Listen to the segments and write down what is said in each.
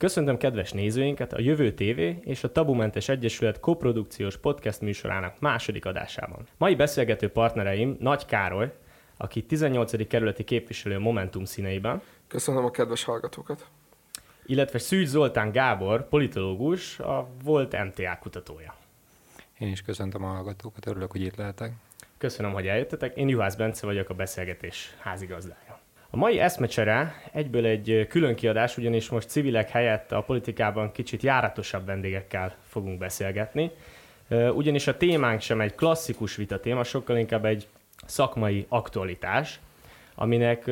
Köszöntöm kedves nézőinket a Jövő TV és a Tabumentes Egyesület koprodukciós podcast műsorának második adásában. Mai beszélgető partnereim Nagy Károly, aki 18. kerületi képviselő Momentum színeiben. Köszönöm a kedves hallgatókat. Illetve Szűcs Zoltán Gábor, politológus, a volt MTA kutatója. Én is köszöntöm a hallgatókat, örülök, hogy itt lehetek. Köszönöm, hogy eljöttetek. Én Juhász Bence vagyok, a beszélgetés házigazdája. A mai eszmecsere egyből egy külön kiadás, ugyanis most civilek helyett a politikában kicsit járatosabb vendégekkel fogunk beszélgetni. Ugyanis a témánk sem egy klasszikus vita téma, sokkal inkább egy szakmai aktualitás, aminek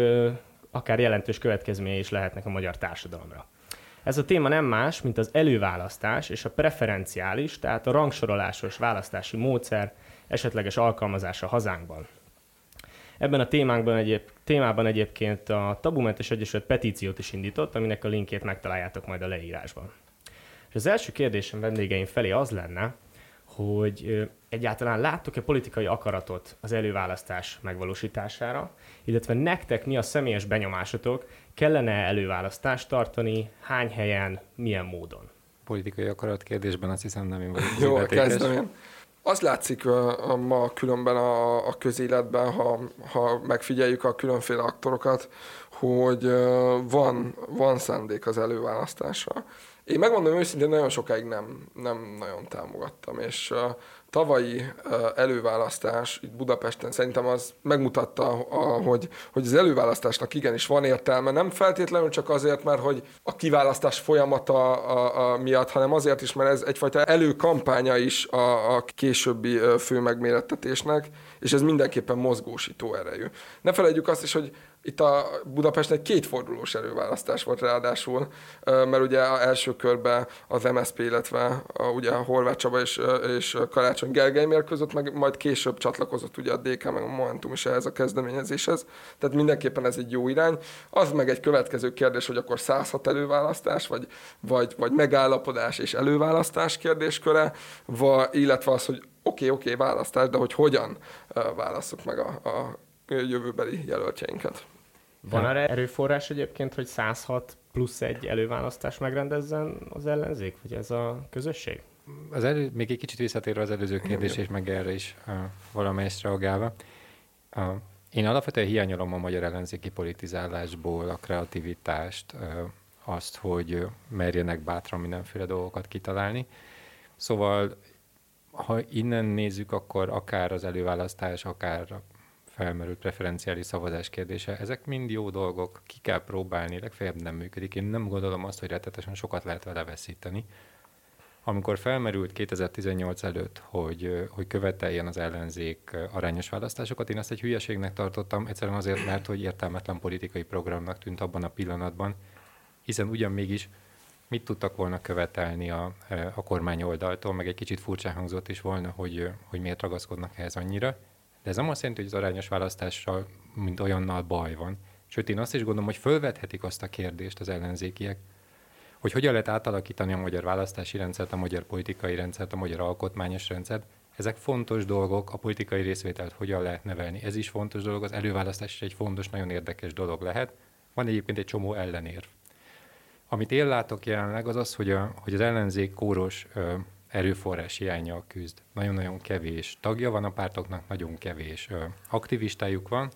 akár jelentős következményei is lehetnek a magyar társadalomra. Ez a téma nem más, mint az előválasztás és a preferenciális, tehát a rangsorolásos választási módszer esetleges alkalmazása hazánkban. Ebben a témánkban egyéb, témában egyébként a Tabumentes Egyesület petíciót is indított, aminek a linkét megtaláljátok majd a leírásban. És az első kérdésem vendégeim felé az lenne, hogy egyáltalán láttok-e politikai akaratot az előválasztás megvalósítására, illetve nektek mi a személyes benyomásotok, kellene előválasztást tartani, hány helyen, milyen módon? Politikai akarat kérdésben azt hiszem nem én vagyok. Jó, kezdem én. Az látszik ma különben a, a közéletben, ha, ha megfigyeljük a különféle aktorokat, hogy van, van szándék az előválasztásra. Én megmondom őszintén, nagyon sokáig nem, nem nagyon támogattam, és tavalyi előválasztás itt Budapesten szerintem az megmutatta, hogy, hogy az előválasztásnak igenis van értelme, nem feltétlenül csak azért, mert hogy a kiválasztás folyamata a, a miatt, hanem azért is, mert ez egyfajta előkampánya is a, a későbbi fő megmérettetésnek, és ez mindenképpen mozgósító erejű. Ne felejtjük azt is, hogy itt a Budapesten egy kétfordulós előválasztás volt ráadásul, mert ugye a első körben az MSZP, illetve a, ugye a Horváth Csaba és, és Karácsony Gergely mérkőzött, meg majd később csatlakozott ugye a DK, meg a Momentum is ehhez a kezdeményezéshez. Tehát mindenképpen ez egy jó irány. Az meg egy következő kérdés, hogy akkor 106 előválasztás, vagy, vagy, vagy megállapodás és előválasztás kérdésköre, vagy, illetve az, hogy oké, okay, oké, okay, választás, de hogy hogyan válasszuk meg a, a jövőbeli jelöltjeinket. Van arra erőforrás egyébként, hogy 106 plusz egy előválasztás megrendezzen az ellenzék, vagy ez a közösség? Az elő, még egy kicsit visszatérve az előző kérdés, és meg erre is uh, valamelyest reagálva. Uh, én alapvetően hiányolom a magyar ellenzéki politizálásból a kreativitást, uh, azt, hogy merjenek bátran mindenféle dolgokat kitalálni. Szóval, ha innen nézzük, akkor akár az előválasztás, akár felmerült preferenciális szavazás kérdése, ezek mind jó dolgok, ki kell próbálni, legfeljebb nem működik. Én nem gondolom azt, hogy rettetesen sokat lehet vele veszíteni. Amikor felmerült 2018 előtt, hogy, hogy követeljen az ellenzék arányos választásokat, én azt egy hülyeségnek tartottam, egyszerűen azért, mert hogy értelmetlen politikai programnak tűnt abban a pillanatban, hiszen ugyan mégis mit tudtak volna követelni a, a kormány oldaltól, meg egy kicsit furcsa hangzott is volna, hogy, hogy miért ragaszkodnak ehhez annyira. De ez nem azt jelenti, hogy az arányos választással, mint olyannal baj van. Sőt, én azt is gondolom, hogy fölvethetik azt a kérdést az ellenzékiek, hogy hogyan lehet átalakítani a magyar választási rendszert, a magyar politikai rendszert, a magyar alkotmányos rendszert. Ezek fontos dolgok, a politikai részvételt hogyan lehet nevelni. Ez is fontos dolog, az előválasztás is egy fontos, nagyon érdekes dolog lehet. Van egyébként egy csomó ellenérv. Amit én látok jelenleg, az az, hogy, a, hogy az ellenzék kóros ö, erőforrás hiányjal küzd. Nagyon-nagyon kevés tagja van a pártoknak, nagyon kevés aktivistájuk van,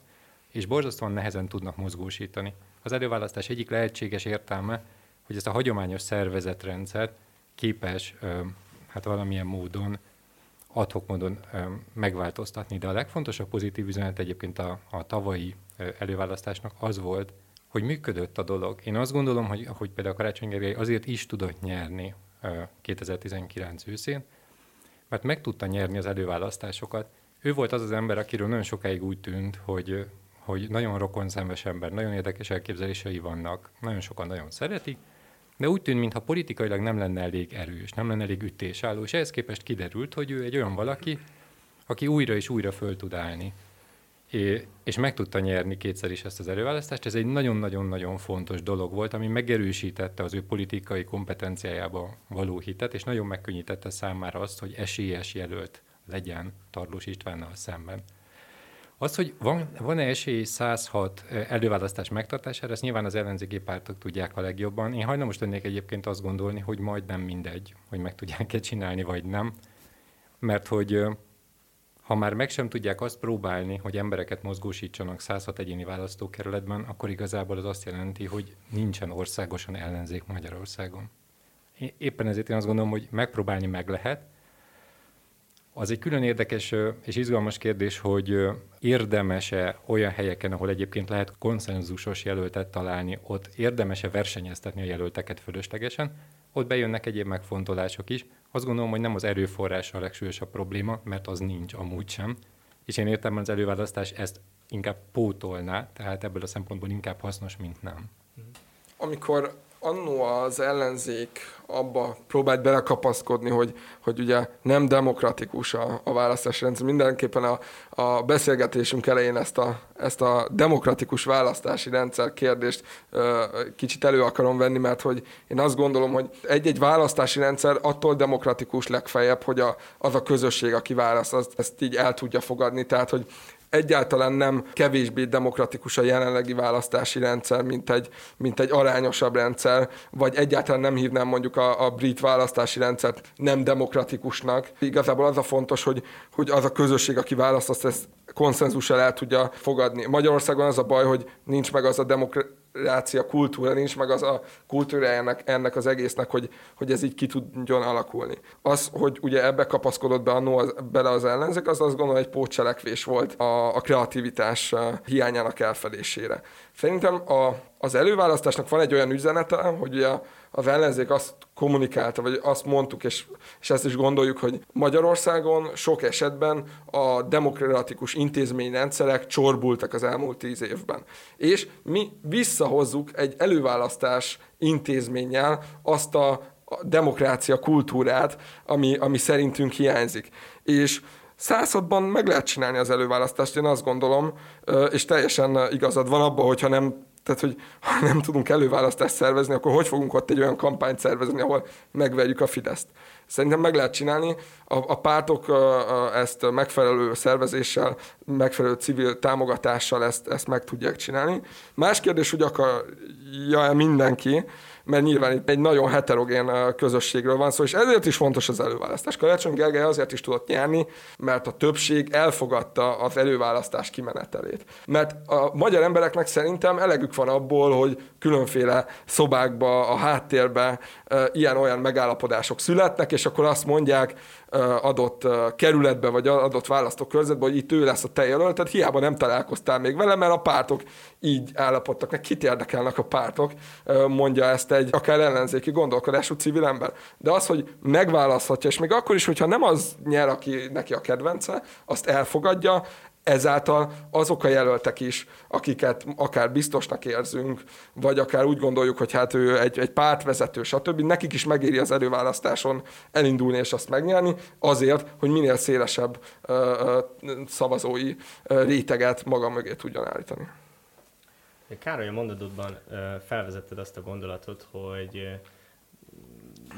és borzasztóan nehezen tudnak mozgósítani. Az előválasztás egyik lehetséges értelme, hogy ezt a hagyományos szervezetrendszer képes hát valamilyen módon, adhok módon megváltoztatni. De a legfontosabb pozitív üzenet egyébként a, a tavalyi előválasztásnak az volt, hogy működött a dolog. Én azt gondolom, hogy, hogy például Karácsony Gergely azért is tudott nyerni 2019 őszén, mert meg tudta nyerni az előválasztásokat. Ő volt az az ember, akiről nagyon sokáig úgy tűnt, hogy, hogy nagyon rokonszenves ember, nagyon érdekes elképzelései vannak, nagyon sokan nagyon szeretik, de úgy tűnt, mintha politikailag nem lenne elég erős, nem lenne elég ütésálló, és ehhez képest kiderült, hogy ő egy olyan valaki, aki újra és újra föl tud állni és meg tudta nyerni kétszer is ezt az előválasztást. Ez egy nagyon-nagyon-nagyon fontos dolog volt, ami megerősítette az ő politikai kompetenciájába való hitet, és nagyon megkönnyítette számára azt, hogy esélyes jelölt legyen Tarlós Istvánnal szemben. Az, hogy van, van-e esély 106 előválasztás megtartására, ezt nyilván az ellenzéki pártok tudják a legjobban. Én hajlamos lennék egyébként azt gondolni, hogy majd nem mindegy, hogy meg tudják-e csinálni, vagy nem. Mert hogy ha már meg sem tudják azt próbálni, hogy embereket mozgósítsanak 106 egyéni választókerületben, akkor igazából az azt jelenti, hogy nincsen országosan ellenzék Magyarországon. Éppen ezért én azt gondolom, hogy megpróbálni meg lehet, az egy külön érdekes és izgalmas kérdés, hogy érdemese olyan helyeken, ahol egyébként lehet konszenzusos jelöltet találni, ott érdemese versenyeztetni a jelölteket fölöslegesen, ott bejönnek egyéb megfontolások is. Azt gondolom, hogy nem az erőforrás a legsúlyosabb probléma, mert az nincs amúgy sem. És én értem, az előválasztás ezt inkább pótolná, tehát ebből a szempontból inkább hasznos, mint nem. Amikor annó az ellenzék abba próbált belekapaszkodni, hogy, hogy ugye nem demokratikus a, a választási rendszer. Mindenképpen a, a beszélgetésünk elején ezt a, ezt a demokratikus választási rendszer kérdést ö, kicsit elő akarom venni, mert hogy én azt gondolom, hogy egy-egy választási rendszer attól demokratikus legfeljebb, hogy a, az a közösség, aki választ, azt, ezt így el tudja fogadni. Tehát, hogy egyáltalán nem kevésbé demokratikus a jelenlegi választási rendszer, mint egy, mint egy arányosabb rendszer, vagy egyáltalán nem hívnám mondjuk a, a brit választási rendszert nem demokratikusnak. Igazából az a fontos, hogy, hogy az a közösség, aki választ, azt ezt konszenzussal el tudja fogadni. Magyarországon az a baj, hogy nincs meg az a demokratikus rácia kultúra, nincs meg az a kultúra ennek, az egésznek, hogy, hogy ez így ki tudjon alakulni. Az, hogy ugye ebbe kapaszkodott be annó az, bele az ellenzék, az azt gondolom egy pótcselekvés volt a, a kreativitás hiányának elfedésére. Szerintem a, az előválasztásnak van egy olyan üzenete, hogy ugye az ellenzék azt kommunikálta, vagy azt mondtuk, és, és ezt is gondoljuk, hogy Magyarországon sok esetben a demokratikus intézményrendszerek csorbultak az elmúlt tíz évben. És mi visszahozzuk egy előválasztás intézménnyel azt a, demokrácia kultúrát, ami, ami szerintünk hiányzik. És században meg lehet csinálni az előválasztást, én azt gondolom, és teljesen igazad van abban, hogyha nem tehát, hogy ha nem tudunk előválasztást szervezni, akkor hogy fogunk ott egy olyan kampányt szervezni, ahol megverjük a Fideszt? Szerintem meg lehet csinálni. A, a pártok a, a, ezt megfelelő szervezéssel, megfelelő civil támogatással ezt, ezt meg tudják csinálni. Más kérdés, hogy akarja-e mindenki, mert nyilván itt egy nagyon heterogén közösségről van szó, és ezért is fontos az előválasztás. Karácsony Gergely azért is tudott nyerni, mert a többség elfogadta az előválasztás kimenetelét. Mert a magyar embereknek szerintem elegük van abból, hogy különféle szobákba, a háttérbe ilyen-olyan megállapodások születnek, és akkor azt mondják, adott kerületbe, vagy adott választókörzetbe, hogy itt ő lesz a te jelölted, hiába nem találkoztál még vele, mert a pártok így állapodtak meg. Kit érdekelnek a pártok, mondja ezt egy akár ellenzéki gondolkodású civil ember. De az, hogy megválaszthatja, és még akkor is, hogyha nem az nyer, aki neki a kedvence, azt elfogadja, Ezáltal azok a jelöltek is, akiket akár biztosnak érzünk, vagy akár úgy gondoljuk, hogy hát ő egy, egy pártvezető, stb., nekik is megéri az előválasztáson elindulni és azt megnyerni, azért, hogy minél szélesebb ö, szavazói ö, réteget maga mögé tudjon állítani. Károly, a mondatodban felvezetted azt a gondolatot, hogy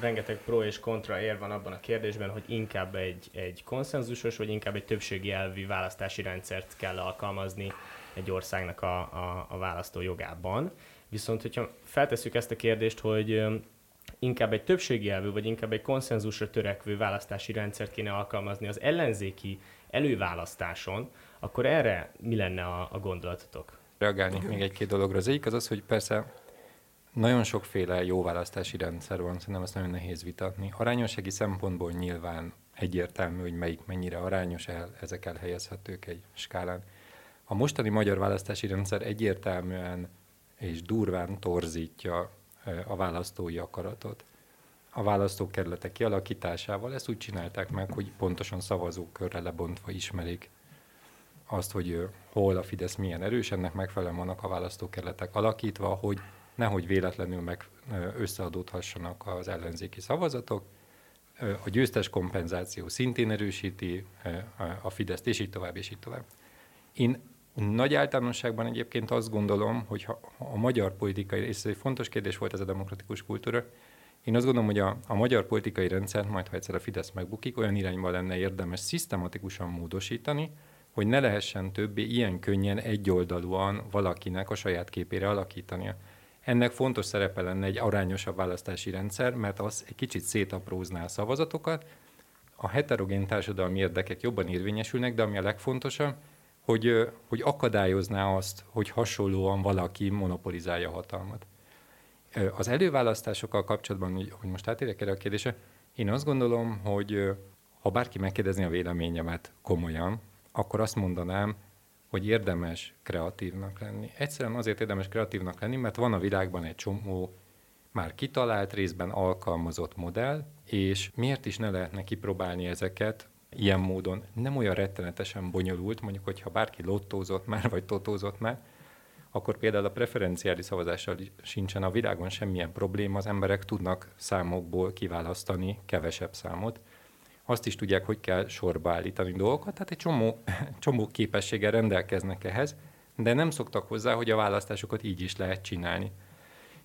rengeteg pro és kontra ér van abban a kérdésben, hogy inkább egy, egy konszenzusos, vagy inkább egy többségi elvi választási rendszert kell alkalmazni egy országnak a, a, a választó jogában. Viszont, hogyha feltesszük ezt a kérdést, hogy inkább egy többségi elvű, vagy inkább egy konszenzusra törekvő választási rendszert kéne alkalmazni az ellenzéki előválasztáson, akkor erre mi lenne a, a gondolatotok? Reagálni még egy-két dologra. Az egyik az az, hogy persze nagyon sokféle jó választási rendszer van, szerintem ezt nagyon nehéz vitatni. Arányossági szempontból nyilván egyértelmű, hogy melyik mennyire arányos, el, ezek elhelyezhetők egy skálán. A mostani magyar választási rendszer egyértelműen és durván torzítja a választói akaratot. A választókerületek kialakításával ezt úgy csinálták meg, hogy pontosan szavazókörre lebontva ismerik azt, hogy hol a Fidesz milyen erős, ennek megfelelően vannak a választókerületek alakítva, hogy nehogy véletlenül meg összeadódhassanak az ellenzéki szavazatok. A győztes kompenzáció szintén erősíti a Fideszt, és így tovább, és így tovább. Én nagy általánosságban egyébként azt gondolom, hogy ha a magyar politikai, és egy fontos kérdés volt ez a demokratikus kultúra, én azt gondolom, hogy a, a magyar politikai rendszer, majd ha egyszer a Fidesz megbukik, olyan irányba lenne érdemes szisztematikusan módosítani, hogy ne lehessen többé ilyen könnyen egyoldalúan valakinek a saját képére alakítania. Ennek fontos szerepe lenne egy arányosabb választási rendszer, mert az egy kicsit szétaprózná a szavazatokat, a heterogén társadalmi érdekek jobban érvényesülnek, de ami a legfontosabb, hogy, hogy akadályozná azt, hogy hasonlóan valaki monopolizálja a hatalmat. Az előválasztásokkal kapcsolatban, hogy most átérek erre a kérdésre, én azt gondolom, hogy ha bárki megkérdezni a véleményemet komolyan, akkor azt mondanám, hogy érdemes kreatívnak lenni. Egyszerűen azért érdemes kreatívnak lenni, mert van a világban egy csomó már kitalált, részben alkalmazott modell, és miért is ne lehetne kipróbálni ezeket ilyen módon? Nem olyan rettenetesen bonyolult, mondjuk, hogyha bárki lottózott már, vagy totózott már, akkor például a preferenciális szavazással sincsen a világon semmilyen probléma, az emberek tudnak számokból kiválasztani kevesebb számot. Azt is tudják, hogy kell sorba állítani dolgokat, tehát egy csomó, csomó képességgel rendelkeznek ehhez, de nem szoktak hozzá, hogy a választásokat így is lehet csinálni.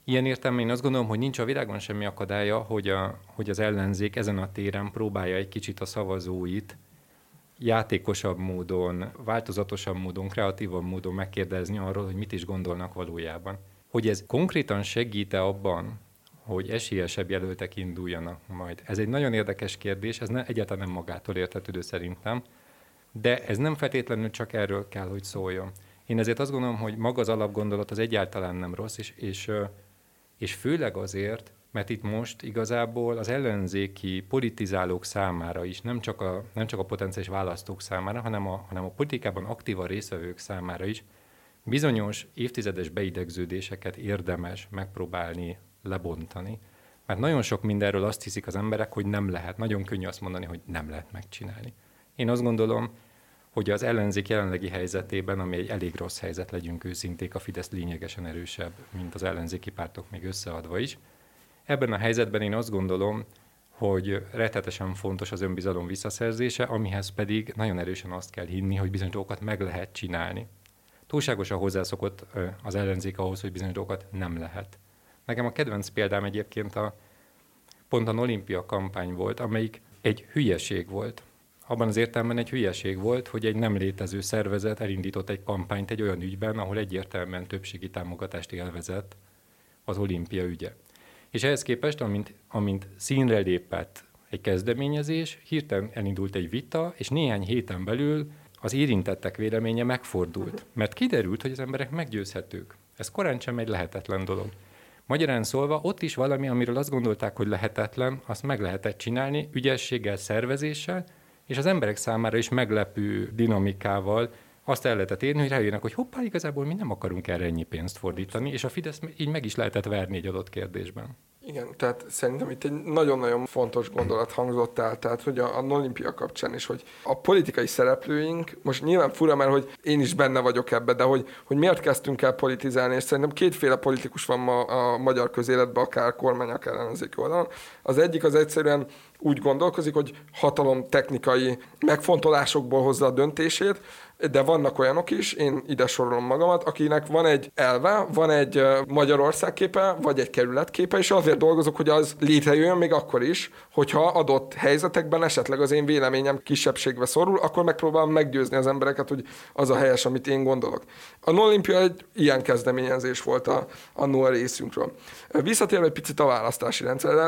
Ilyen értelemben én azt gondolom, hogy nincs a világon semmi akadálya, hogy, a, hogy az ellenzék ezen a téren próbálja egy kicsit a szavazóit játékosabb módon, változatosabb módon, kreatívabb módon megkérdezni arról, hogy mit is gondolnak valójában. Hogy ez konkrétan segít-e abban, hogy esélyesebb jelöltek induljanak majd. Ez egy nagyon érdekes kérdés, ez ne, egyáltalán nem magától értetődő szerintem, de ez nem feltétlenül csak erről kell, hogy szóljon. Én ezért azt gondolom, hogy maga az alapgondolat az egyáltalán nem rossz, és, és, és főleg azért, mert itt most igazából az ellenzéki politizálók számára is, nem csak a, nem csak a potenciális választók számára, hanem a, hanem a politikában aktívan részvevők számára is bizonyos évtizedes beidegződéseket érdemes megpróbálni lebontani. Mert nagyon sok mindenről azt hiszik az emberek, hogy nem lehet. Nagyon könnyű azt mondani, hogy nem lehet megcsinálni. Én azt gondolom, hogy az ellenzék jelenlegi helyzetében, ami egy elég rossz helyzet, legyünk őszinték, a Fidesz lényegesen erősebb, mint az ellenzéki pártok még összeadva is, Ebben a helyzetben én azt gondolom, hogy rettetesen fontos az önbizalom visszaszerzése, amihez pedig nagyon erősen azt kell hinni, hogy bizonyos dolgokat meg lehet csinálni. Túlságosan hozzászokott az ellenzék ahhoz, hogy bizonyos dolgokat nem lehet. Nekem a kedvenc példám egyébként a pont a olimpia kampány volt, amelyik egy hülyeség volt. Abban az értelemben egy hülyeség volt, hogy egy nem létező szervezet elindított egy kampányt egy olyan ügyben, ahol egyértelműen többségi támogatást élvezett az olimpia ügye. És ehhez képest, amint, amint színre lépett egy kezdeményezés, hirtelen elindult egy vita, és néhány héten belül az érintettek véleménye megfordult. Mert kiderült, hogy az emberek meggyőzhetők. Ez korán sem egy lehetetlen dolog. Magyarán szólva, ott is valami, amiről azt gondolták, hogy lehetetlen, azt meg lehetett csinálni ügyességgel, szervezéssel, és az emberek számára is meglepő dinamikával azt el lehetett érni, hogy rájönnek, hogy hoppá, igazából mi nem akarunk erre ennyi pénzt fordítani, és a Fidesz így meg is lehetett verni egy adott kérdésben. Igen, tehát szerintem itt egy nagyon-nagyon fontos gondolat hangzott el, tehát hogy a, a olimpia kapcsán is, hogy a politikai szereplőink, most nyilván fura, mert hogy én is benne vagyok ebbe, de hogy, hogy miért kezdtünk el politizálni, és szerintem kétféle politikus van ma a magyar közéletben, akár kormány, akár ellenzék oldalon. Az egyik az egyszerűen úgy gondolkozik, hogy hatalom technikai megfontolásokból hozza a döntését, de vannak olyanok is, én ide sorolom magamat, akinek van egy elve, van egy Magyarország képe, vagy egy kerület képe, és azért dolgozok, hogy az létrejöjjön még akkor is, hogyha adott helyzetekben esetleg az én véleményem kisebbségbe szorul, akkor megpróbálom meggyőzni az embereket, hogy az a helyes, amit én gondolok. A Olimpia egy ilyen kezdeményezés volt a, a NOA részünkről. Visszatérve egy picit a választási rendszerre,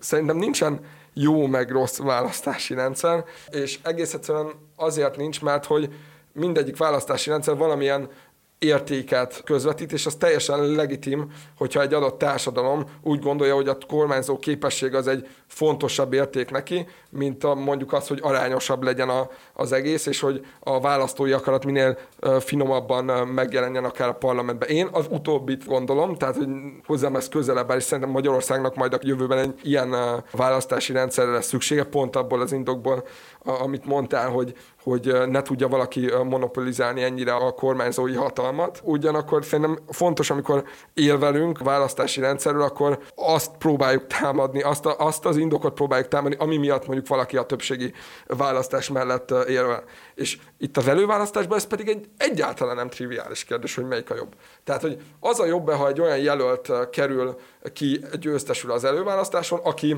szerintem nincsen jó meg rossz választási rendszer, és egész egyszerűen azért nincs, mert hogy mindegyik választási rendszer valamilyen értéket közvetít, és az teljesen legitim, hogyha egy adott társadalom úgy gondolja, hogy a kormányzó képesség az egy fontosabb érték neki, mint a, mondjuk az, hogy arányosabb legyen a, az egész, és hogy a választói akarat minél finomabban megjelenjen akár a parlamentben. Én az utóbbit gondolom, tehát hogy hozzám ez közelebb és szerintem Magyarországnak majd a jövőben egy ilyen választási rendszerre lesz szüksége, pont abból az indokból, amit mondtál, hogy, hogy ne tudja valaki monopolizálni ennyire a kormányzói hatalmat. Ugyanakkor szerintem fontos, amikor élvelünk választási rendszerről, akkor azt próbáljuk támadni, azt, a, azt az indokot próbáljuk támadni, ami miatt mondjuk valaki a többségi választás mellett érvel. És itt az előválasztásban ez pedig egy egyáltalán nem triviális kérdés, hogy melyik a jobb. Tehát, hogy az a jobb ha egy olyan jelölt kerül ki, győztesül az előválasztáson, aki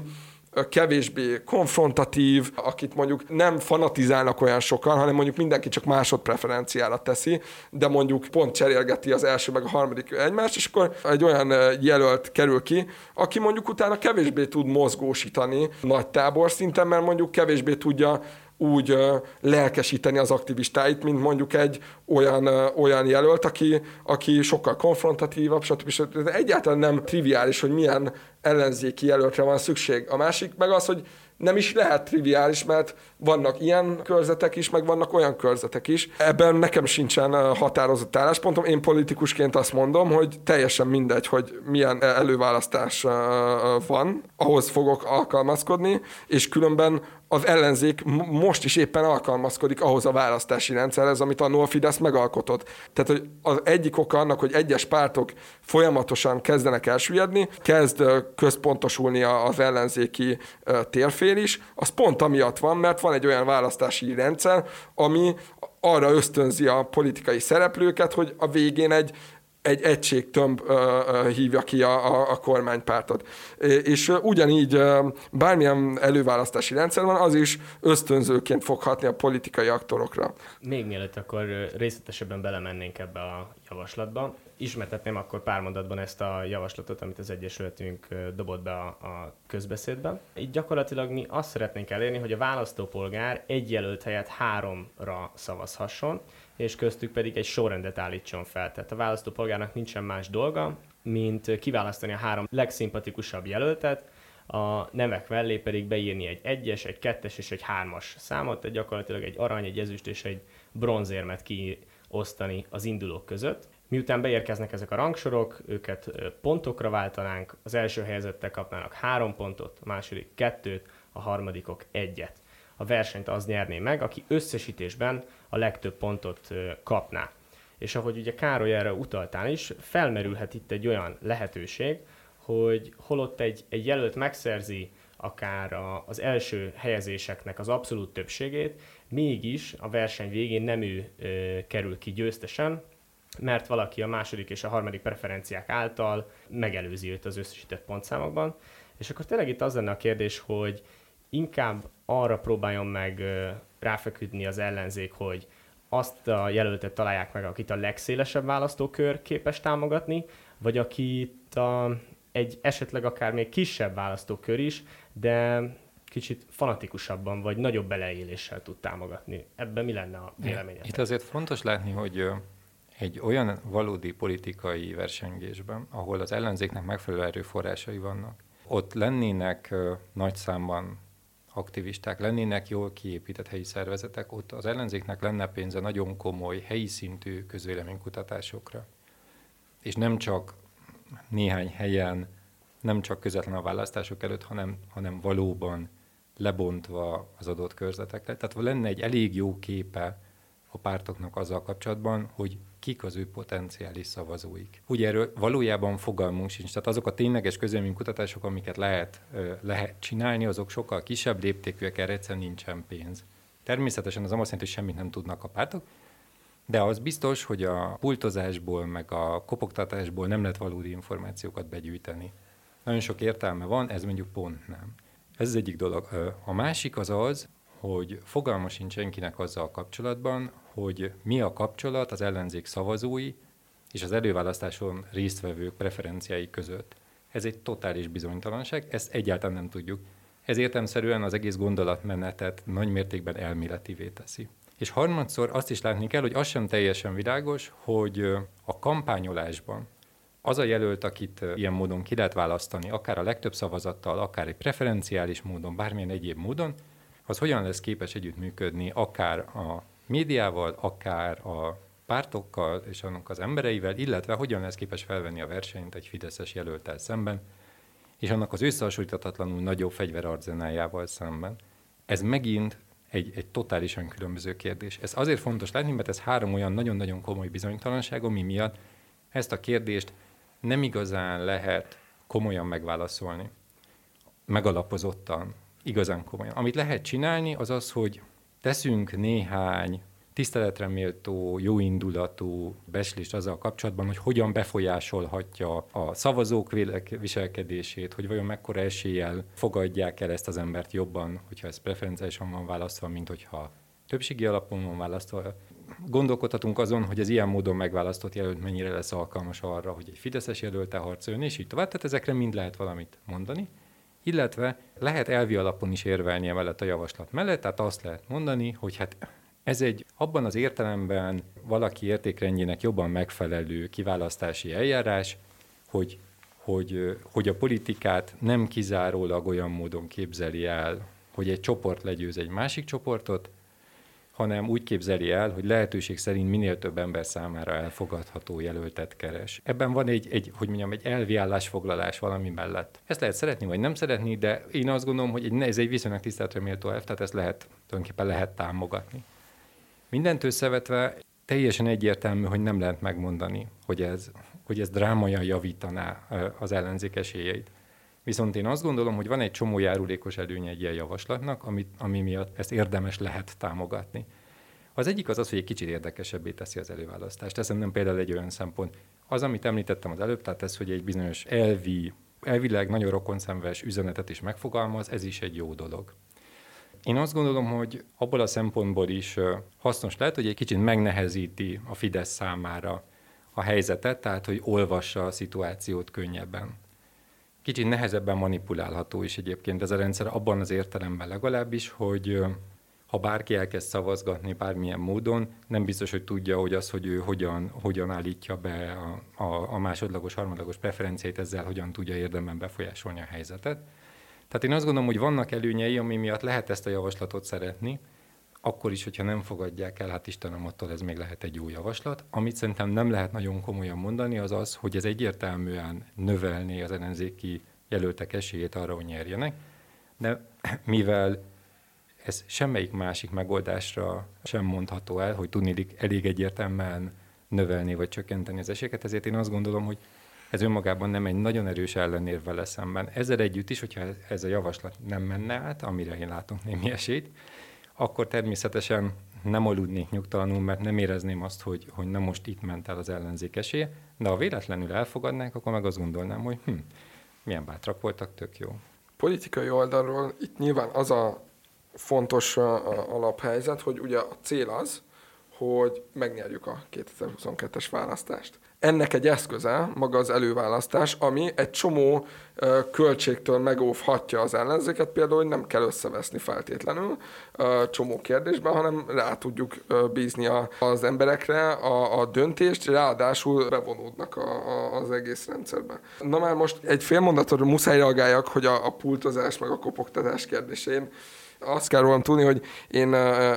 kevésbé konfrontatív, akit mondjuk nem fanatizálnak olyan sokan, hanem mondjuk mindenki csak másodpreferenciára teszi, de mondjuk pont cserélgeti az első meg a harmadik egymást, és akkor egy olyan jelölt kerül ki, aki mondjuk utána kevésbé tud mozgósítani nagy tábor szinten, mert mondjuk kevésbé tudja úgy lelkesíteni az aktivistáit, mint mondjuk egy olyan, olyan jelölt, aki, aki sokkal konfrontatívabb, stb. stb. Egyáltalán nem triviális, hogy milyen ellenzéki jelöltre van szükség. A másik meg az, hogy nem is lehet triviális, mert vannak ilyen körzetek is, meg vannak olyan körzetek is. Ebben nekem sincsen határozott álláspontom. Én politikusként azt mondom, hogy teljesen mindegy, hogy milyen előválasztás van, ahhoz fogok alkalmazkodni, és különben az ellenzék most is éppen alkalmazkodik ahhoz a választási rendszerhez, amit a Fidesz megalkotott. Tehát hogy az egyik oka annak, hogy egyes pártok folyamatosan kezdenek elsüllyedni, kezd központosulni az ellenzéki térfél is, az pont amiatt van, mert van egy olyan választási rendszer, ami arra ösztönzi a politikai szereplőket, hogy a végén egy egy egységtömb ö, hívja ki a, a, a kormánypártot. És ugyanígy bármilyen előválasztási rendszer van, az is ösztönzőként fog hatni a politikai aktorokra. Még mielőtt akkor részletesebben belemennénk ebbe a javaslatba, ismertetném akkor pár mondatban ezt a javaslatot, amit az Egyesületünk dobott be a, a közbeszédben. Itt gyakorlatilag mi azt szeretnénk elérni, hogy a választópolgár egy jelölt helyett háromra szavazhasson, és köztük pedig egy sorrendet állítson fel. Tehát a választópolgárnak nincsen más dolga, mint kiválasztani a három legszimpatikusabb jelöltet, a nevek mellé pedig beírni egy egyes, egy kettes és egy hármas számot, tehát gyakorlatilag egy arany, egy ezüst és egy bronzérmet kiosztani az indulók között. Miután beérkeznek ezek a rangsorok, őket pontokra váltanánk, az első helyezettek kapnának három pontot, a második kettőt, a harmadikok egyet. A versenyt az nyerné meg, aki összesítésben a legtöbb pontot kapná. És ahogy ugye Károly erre utaltál is, felmerülhet itt egy olyan lehetőség, hogy holott egy, egy jelölt megszerzi akár a, az első helyezéseknek az abszolút többségét, mégis a verseny végén nem ő ö, kerül ki győztesen, mert valaki a második és a harmadik preferenciák által megelőzi őt az összesített pontszámokban. És akkor tényleg itt az lenne a kérdés, hogy inkább arra próbáljon meg ráfeküdni az ellenzék, hogy azt a jelöltet találják meg, akit a legszélesebb választókör képes támogatni, vagy akit a, egy esetleg akár még kisebb választókör is, de kicsit fanatikusabban vagy nagyobb beleéléssel tud támogatni. Ebben mi lenne a véleményed? Itt azért fontos látni, hogy egy olyan valódi politikai versengésben, ahol az ellenzéknek megfelelő erőforrásai vannak, ott lennének nagy számban aktivisták, lennének jól kiépített helyi szervezetek, ott az ellenzéknek lenne pénze nagyon komoly, helyi szintű közvéleménykutatásokra. És nem csak néhány helyen, nem csak közvetlen a választások előtt, hanem, hanem valóban lebontva az adott körzetekre. Tehát lenne egy elég jó képe a pártoknak azzal kapcsolatban, hogy kik az ő potenciális szavazóik. Ugye erről valójában fogalmunk sincs. Tehát azok a tényleges kutatások, amiket lehet, lehet csinálni, azok sokkal kisebb léptékűek, erre egyszerűen nincsen pénz. Természetesen az azt jelenti, hogy semmit nem tudnak a pártok, de az biztos, hogy a pultozásból, meg a kopogtatásból nem lehet valódi információkat begyűjteni. Nagyon sok értelme van, ez mondjuk pont nem. Ez az egyik dolog. A másik az az, hogy fogalma sincs senkinek azzal kapcsolatban, hogy mi a kapcsolat az ellenzék szavazói és az előválasztáson résztvevők preferenciái között. Ez egy totális bizonytalanság, ezt egyáltalán nem tudjuk. Ez értelmszerűen az egész gondolatmenetet nagy mértékben elméletivé teszi. És harmadszor azt is látni kell, hogy az sem teljesen világos, hogy a kampányolásban az a jelölt, akit ilyen módon ki lehet választani, akár a legtöbb szavazattal, akár egy preferenciális módon, bármilyen egyéb módon, az hogyan lesz képes együttműködni akár a médiával, akár a pártokkal és annak az embereivel, illetve hogyan lesz képes felvenni a versenyt egy fideszes jelöltel szemben, és annak az összehasonlíthatatlanul nagyobb fegyverarzenájával szemben. Ez megint egy, egy totálisan különböző kérdés. Ez azért fontos látni, mert ez három olyan nagyon-nagyon komoly bizonytalanság, ami miatt ezt a kérdést nem igazán lehet komolyan megválaszolni, megalapozottan, igazán komolyan. Amit lehet csinálni, az az, hogy teszünk néhány tiszteletre méltó, jóindulatú beslést azzal kapcsolatban, hogy hogyan befolyásolhatja a szavazók viselkedését, hogy vajon mekkora eséllyel fogadják el ezt az embert jobban, hogyha ez preferenciálisan van választva, mint hogyha többségi alapon van választva. Gondolkodhatunk azon, hogy az ilyen módon megválasztott jelölt mennyire lesz alkalmas arra, hogy egy Fideszes jelölte harcoljon, és így tovább. Tehát ezekre mind lehet valamit mondani. Illetve lehet elvi alapon is érvelni emellett a javaslat mellett, tehát azt lehet mondani, hogy hát ez egy abban az értelemben valaki értékrendjének jobban megfelelő kiválasztási eljárás, hogy, hogy, hogy a politikát nem kizárólag olyan módon képzeli el, hogy egy csoport legyőz egy másik csoportot, hanem úgy képzeli el, hogy lehetőség szerint minél több ember számára elfogadható jelöltet keres. Ebben van egy, egy hogy mondjam, egy elvi állásfoglalás valami mellett. Ezt lehet szeretni, vagy nem szeretni, de én azt gondolom, hogy ez egy viszonylag tiszteletre méltó elv, tehát ezt lehet, tulajdonképpen lehet támogatni. Mindent összevetve teljesen egyértelmű, hogy nem lehet megmondani, hogy ez, hogy ez drámaian javítaná az ellenzék esélyeit. Viszont én azt gondolom, hogy van egy csomó járulékos előnye egy ilyen javaslatnak, ami, ami miatt ezt érdemes lehet támogatni. Az egyik az az, hogy egy kicsit érdekesebbé teszi az előválasztást. Ez nem például egy olyan szempont. Az, amit említettem az előbb, tehát ez, hogy egy bizonyos elvi, elvileg nagyon rokonszenves üzenetet is megfogalmaz, ez is egy jó dolog. Én azt gondolom, hogy abból a szempontból is hasznos lehet, hogy egy kicsit megnehezíti a Fidesz számára a helyzetet, tehát hogy olvassa a szituációt könnyebben. Kicsit nehezebben manipulálható is egyébként ez a rendszer abban az értelemben legalábbis, hogy ha bárki elkezd szavazgatni bármilyen módon, nem biztos, hogy tudja, hogy az, hogy ő hogyan, hogyan állítja be a, a, a másodlagos, harmadlagos preferenciát, ezzel hogyan tudja érdemben befolyásolni a helyzetet. Tehát én azt gondolom, hogy vannak előnyei, ami miatt lehet ezt a javaslatot szeretni, akkor is, hogyha nem fogadják el, hát Istenem, attól ez még lehet egy jó javaslat. Amit szerintem nem lehet nagyon komolyan mondani, az az, hogy ez egyértelműen növelné az ellenzéki jelöltek esélyét arra, hogy nyerjenek, de mivel ez semmelyik másik megoldásra sem mondható el, hogy tudni elég egyértelműen növelni vagy csökkenteni az esélyeket, ezért én azt gondolom, hogy ez önmagában nem egy nagyon erős ellenérv vele szemben. Ezzel együtt is, hogyha ez a javaslat nem menne át, amire én látok némi esélyt, akkor természetesen nem aludnék nyugtalanul, mert nem érezném azt, hogy, hogy nem most itt ment el az ellenzék esélye, de ha véletlenül elfogadnák, akkor meg azt gondolnám, hogy hm, milyen bátrak voltak, tök jó. Politikai oldalról itt nyilván az a fontos alaphelyzet, hogy ugye a cél az, hogy megnyerjük a 2022-es választást ennek egy eszköze maga az előválasztás, ami egy csomó költségtől megóvhatja az ellenzéket, például, hogy nem kell összeveszni feltétlenül csomó kérdésben, hanem rá tudjuk bízni az emberekre a, a döntést, ráadásul bevonódnak a, a, az egész rendszerbe. Na már most egy fél mondatról muszáj reagáljak, hogy a, a pultozás meg a kopogtatás kérdésén azt kell rólam tudni, hogy én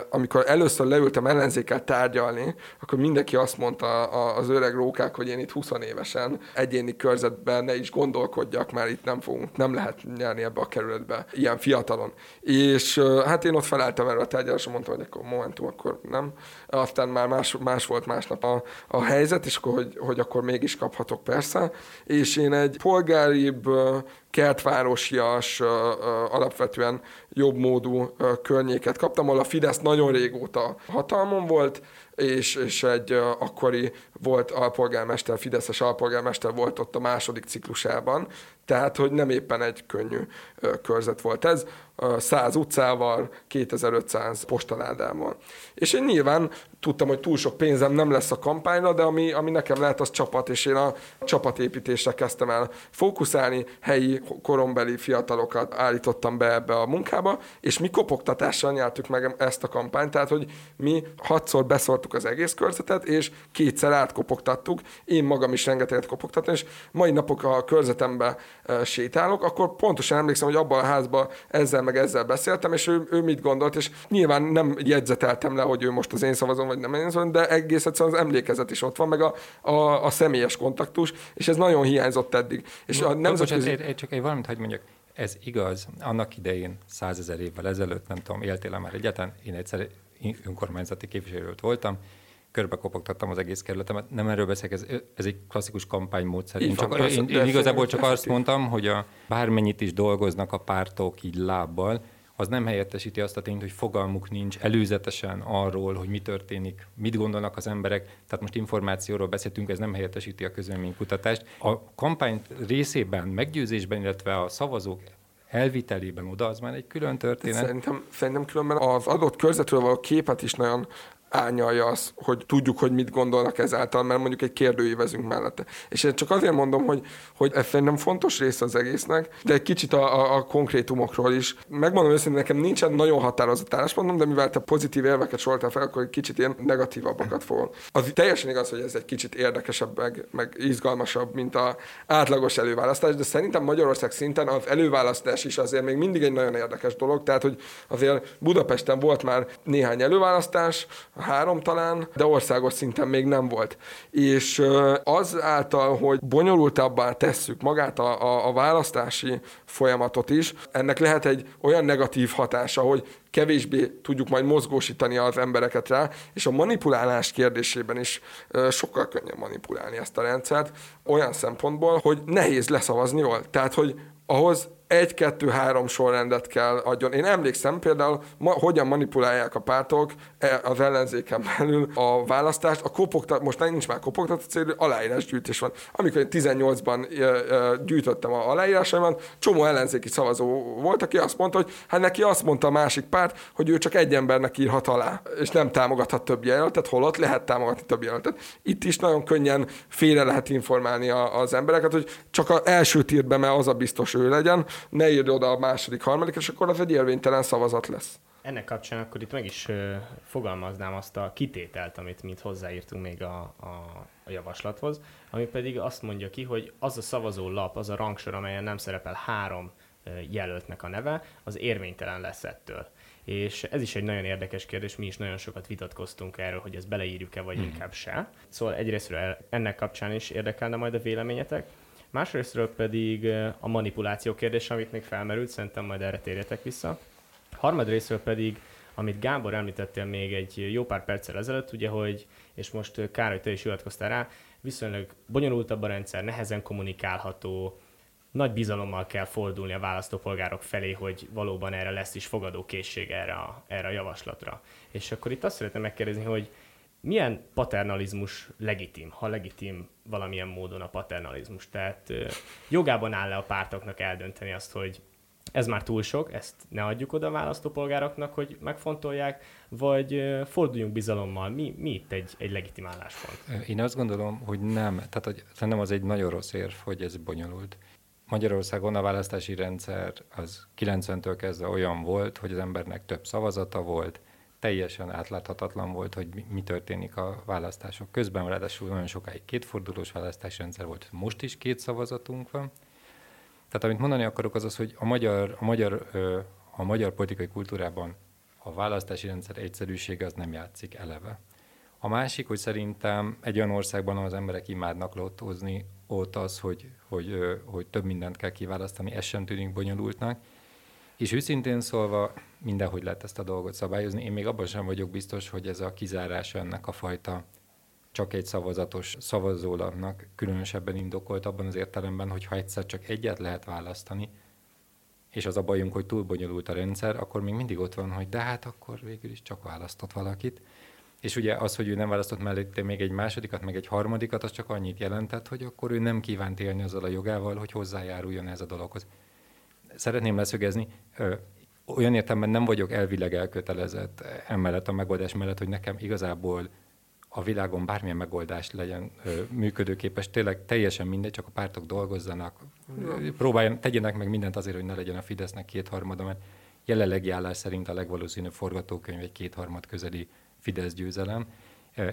amikor először leültem ellenzékkel tárgyalni, akkor mindenki azt mondta az öreg rókák, hogy én itt 20 évesen egyéni körzetben ne is gondolkodjak, mert itt nem fogunk, nem lehet nyerni ebbe a kerületbe ilyen fiatalon. És hát én ott felálltam erre a tárgyalásra, mondtam, hogy akkor momentum, akkor nem. Aztán már más, más volt másnap a, a helyzet, és akkor, hogy, hogy akkor mégis kaphatok persze. És én egy polgáribb, kertvárosias, alapvetően jobb módú környéket kaptam, ahol a Fidesz nagyon régóta hatalmon volt, és, és egy akkori volt alpolgármester, Fideszes alpolgármester volt ott a második ciklusában, tehát, hogy nem éppen egy könnyű körzet volt ez, 100 utcával, 2500 postaládával. És én nyilván tudtam, hogy túl sok pénzem nem lesz a kampányra, de ami, ami nekem lehet, az csapat, és én a csapatépítésre kezdtem el fókuszálni, helyi korombeli fiatalokat állítottam be ebbe a munkába, és mi kopogtatással nyertük meg ezt a kampányt, tehát, hogy mi hatszor beszortuk az egész körzetet, és kétszer átkopogtattuk, én magam is rengeteget kopogtattam, és mai napok a körzetembe sétálok, akkor pontosan emlékszem, hogy abban a házban ezzel meg ezzel beszéltem, és ő, ő mit gondolt, és nyilván nem jegyzeteltem le, hogy ő most az én szavazom, vagy nem én szavazom, de egész egyszerűen az emlékezet is ott van, meg a, a, a személyes kontaktus, és ez nagyon hiányzott eddig. És a nemzetközi... Bocsánat, én, csak egy valamit hagyd mondjak. Ez igaz, annak idején, százezer évvel ezelőtt, nem tudom, éltél már egyetlen, én egyszer önkormányzati képviselőt voltam, körbe kopogtattam az egész kerületemet. Nem erről beszélek, ez, ez egy klasszikus kampánymódszer. Én, csak, én, én igazából csak azt mondtam, hogy a, bármennyit is dolgoznak a pártok így lábbal, az nem helyettesíti azt a tényt, hogy fogalmuk nincs előzetesen arról, hogy mi történik, mit gondolnak az emberek. Tehát most információról beszéltünk, ez nem helyettesíti a közvéleménykutatást. A kampány részében, meggyőzésben, illetve a szavazók elvitelében oda, az már egy külön történet. Szerintem, szerintem különben az adott körzetről való képet is nagyon árnyalja az, hogy tudjuk, hogy mit gondolnak ezáltal, mert mondjuk egy kérdőívezünk mellette. És én csak azért mondom, hogy, hogy ez szerintem fontos része az egésznek, de egy kicsit a, a, a konkrétumokról is. Megmondom őszintén, nekem nincsen nagyon határozott álláspontom, de mivel te pozitív érveket soroltál fel, akkor egy kicsit ilyen negatívabbakat fogom. Az teljesen igaz, hogy ez egy kicsit érdekesebb, meg, meg izgalmasabb, mint a átlagos előválasztás, de szerintem Magyarország szinten az előválasztás is azért még mindig egy nagyon érdekes dolog, tehát hogy azért Budapesten volt már néhány előválasztás, három talán, de országos szinten még nem volt. És az által, hogy bonyolultabbá tesszük magát a, a, a választási folyamatot is, ennek lehet egy olyan negatív hatása, hogy kevésbé tudjuk majd mozgósítani az embereket rá, és a manipulálás kérdésében is sokkal könnyebb manipulálni ezt a rendszert, olyan szempontból, hogy nehéz leszavazni jól. Tehát, hogy ahhoz egy-kettő-három sorrendet kell adjon. Én emlékszem például, ma, hogyan manipulálják a pártok e, az ellenzéken belül a választást. A kopogtat, most nincs már kopogtató célú, aláírásgyűjtés van. Amikor én 18-ban e, e, gyűjtöttem a aláírásaimat, csomó ellenzéki szavazó volt, aki azt mondta, hogy hát neki azt mondta a másik párt, hogy ő csak egy embernek írhat alá, és nem támogathat több jelöltet, holott lehet támogatni több jelöltet. Itt is nagyon könnyen félre lehet informálni a, az embereket, hogy csak az első tírbe, mert az a biztos ő legyen, ne írd oda a második, harmadik, és akkor az egy érvénytelen szavazat lesz. Ennek kapcsán akkor itt meg is ö, fogalmaznám azt a kitételt, amit mint hozzáírtunk még a, a, a javaslathoz, ami pedig azt mondja ki, hogy az a szavazó lap, az a rangsor, amelyen nem szerepel három jelöltnek a neve, az érvénytelen lesz ettől. És ez is egy nagyon érdekes kérdés, mi is nagyon sokat vitatkoztunk erről, hogy ezt beleírjuk-e, vagy hmm. inkább se. Szóval egyrésztről ennek kapcsán is érdekelne majd a véleményetek. Másrésztről pedig a manipuláció kérdés, amit még felmerült, szerintem majd erre térjetek vissza. Harmadrésztről pedig, amit Gábor említettél még egy jó pár perccel ezelőtt, ugye, hogy, és most Károly, te is hivatkoztál rá, viszonylag bonyolultabb a rendszer, nehezen kommunikálható, nagy bizalommal kell fordulni a választópolgárok felé, hogy valóban erre lesz is fogadó készség erre a, erre a javaslatra. És akkor itt azt szeretném megkérdezni, hogy milyen paternalizmus legitim, ha legitim valamilyen módon a paternalizmus? Tehát jogában áll le a pártoknak eldönteni azt, hogy ez már túl sok, ezt ne adjuk oda a választópolgároknak, hogy megfontolják, vagy forduljunk bizalommal. Mi, mi itt egy, egy legitim álláspont? Én azt gondolom, hogy nem. Tehát hogy szerintem az egy nagyon rossz érv, hogy ez bonyolult. Magyarországon a választási rendszer az 90-től kezdve olyan volt, hogy az embernek több szavazata volt, teljesen átláthatatlan volt, hogy mi történik a választások közben, ráadásul nagyon sokáig kétfordulós választási rendszer volt, most is két szavazatunk van. Tehát amit mondani akarok az az, hogy a magyar, a magyar, a magyar politikai kultúrában a választási rendszer egyszerűsége az nem játszik eleve. A másik, hogy szerintem egy olyan országban, ahol az emberek imádnak lottózni, ott az, hogy, hogy, hogy több mindent kell kiválasztani, ez sem tűnik bonyolultnak. És őszintén szólva, mindenhogy lehet ezt a dolgot szabályozni. Én még abban sem vagyok biztos, hogy ez a kizárás ennek a fajta csak egy szavazatos szavazólapnak különösebben indokolt abban az értelemben, hogy ha egyszer csak egyet lehet választani, és az a bajunk, hogy túl bonyolult a rendszer, akkor még mindig ott van, hogy de hát akkor végül is csak választott valakit. És ugye az, hogy ő nem választott mellette még egy másodikat, meg egy harmadikat, az csak annyit jelentett, hogy akkor ő nem kívánt élni azzal a jogával, hogy hozzájáruljon ez a dologhoz. Szeretném leszögezni, olyan értelemben nem vagyok elvileg elkötelezett emellett a megoldás mellett, hogy nekem igazából a világon bármilyen megoldás legyen működőképes, tényleg teljesen mindegy, csak a pártok dolgozzanak, próbáljanak, tegyenek meg mindent azért, hogy ne legyen a Fidesznek kétharmada, mert jelenlegi állás szerint a legvalószínűbb forgatókönyv egy kétharmad közeli Fidesz győzelem,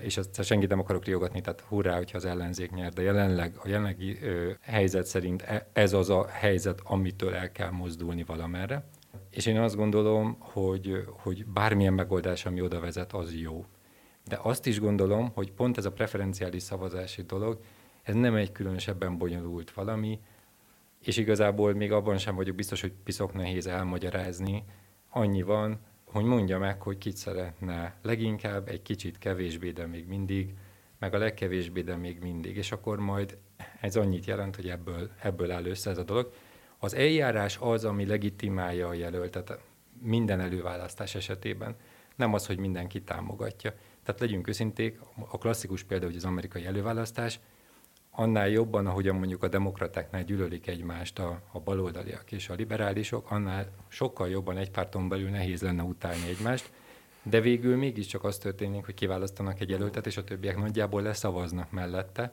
és ezt senkit nem akarok riogatni, tehát hurrá, hogyha az ellenzék nyer, de jelenleg a jelenlegi helyzet szerint e, ez az a helyzet, amitől el kell mozdulni valamerre. És én azt gondolom, hogy, hogy bármilyen megoldás, ami oda vezet, az jó. De azt is gondolom, hogy pont ez a preferenciális szavazási dolog, ez nem egy különösebben bonyolult valami, és igazából még abban sem vagyok biztos, hogy piszok nehéz elmagyarázni. Annyi van, hogy mondja meg, hogy kit szeretne leginkább, egy kicsit kevésbé, de még mindig, meg a legkevésbé, de még mindig. És akkor majd ez annyit jelent, hogy ebből, ebből áll össze ez a dolog. Az eljárás az, ami legitimálja a jelöltet. minden előválasztás esetében. Nem az, hogy mindenki támogatja. Tehát legyünk őszinték, a klasszikus példa, hogy az amerikai előválasztás, annál jobban, ahogyan mondjuk a demokratáknál gyűlölik egymást a, a baloldaliak és a liberálisok, annál sokkal jobban egy párton belül nehéz lenne utálni egymást, de végül mégiscsak az történik, hogy kiválasztanak egy jelöltet, és a többiek nagyjából leszavaznak mellette.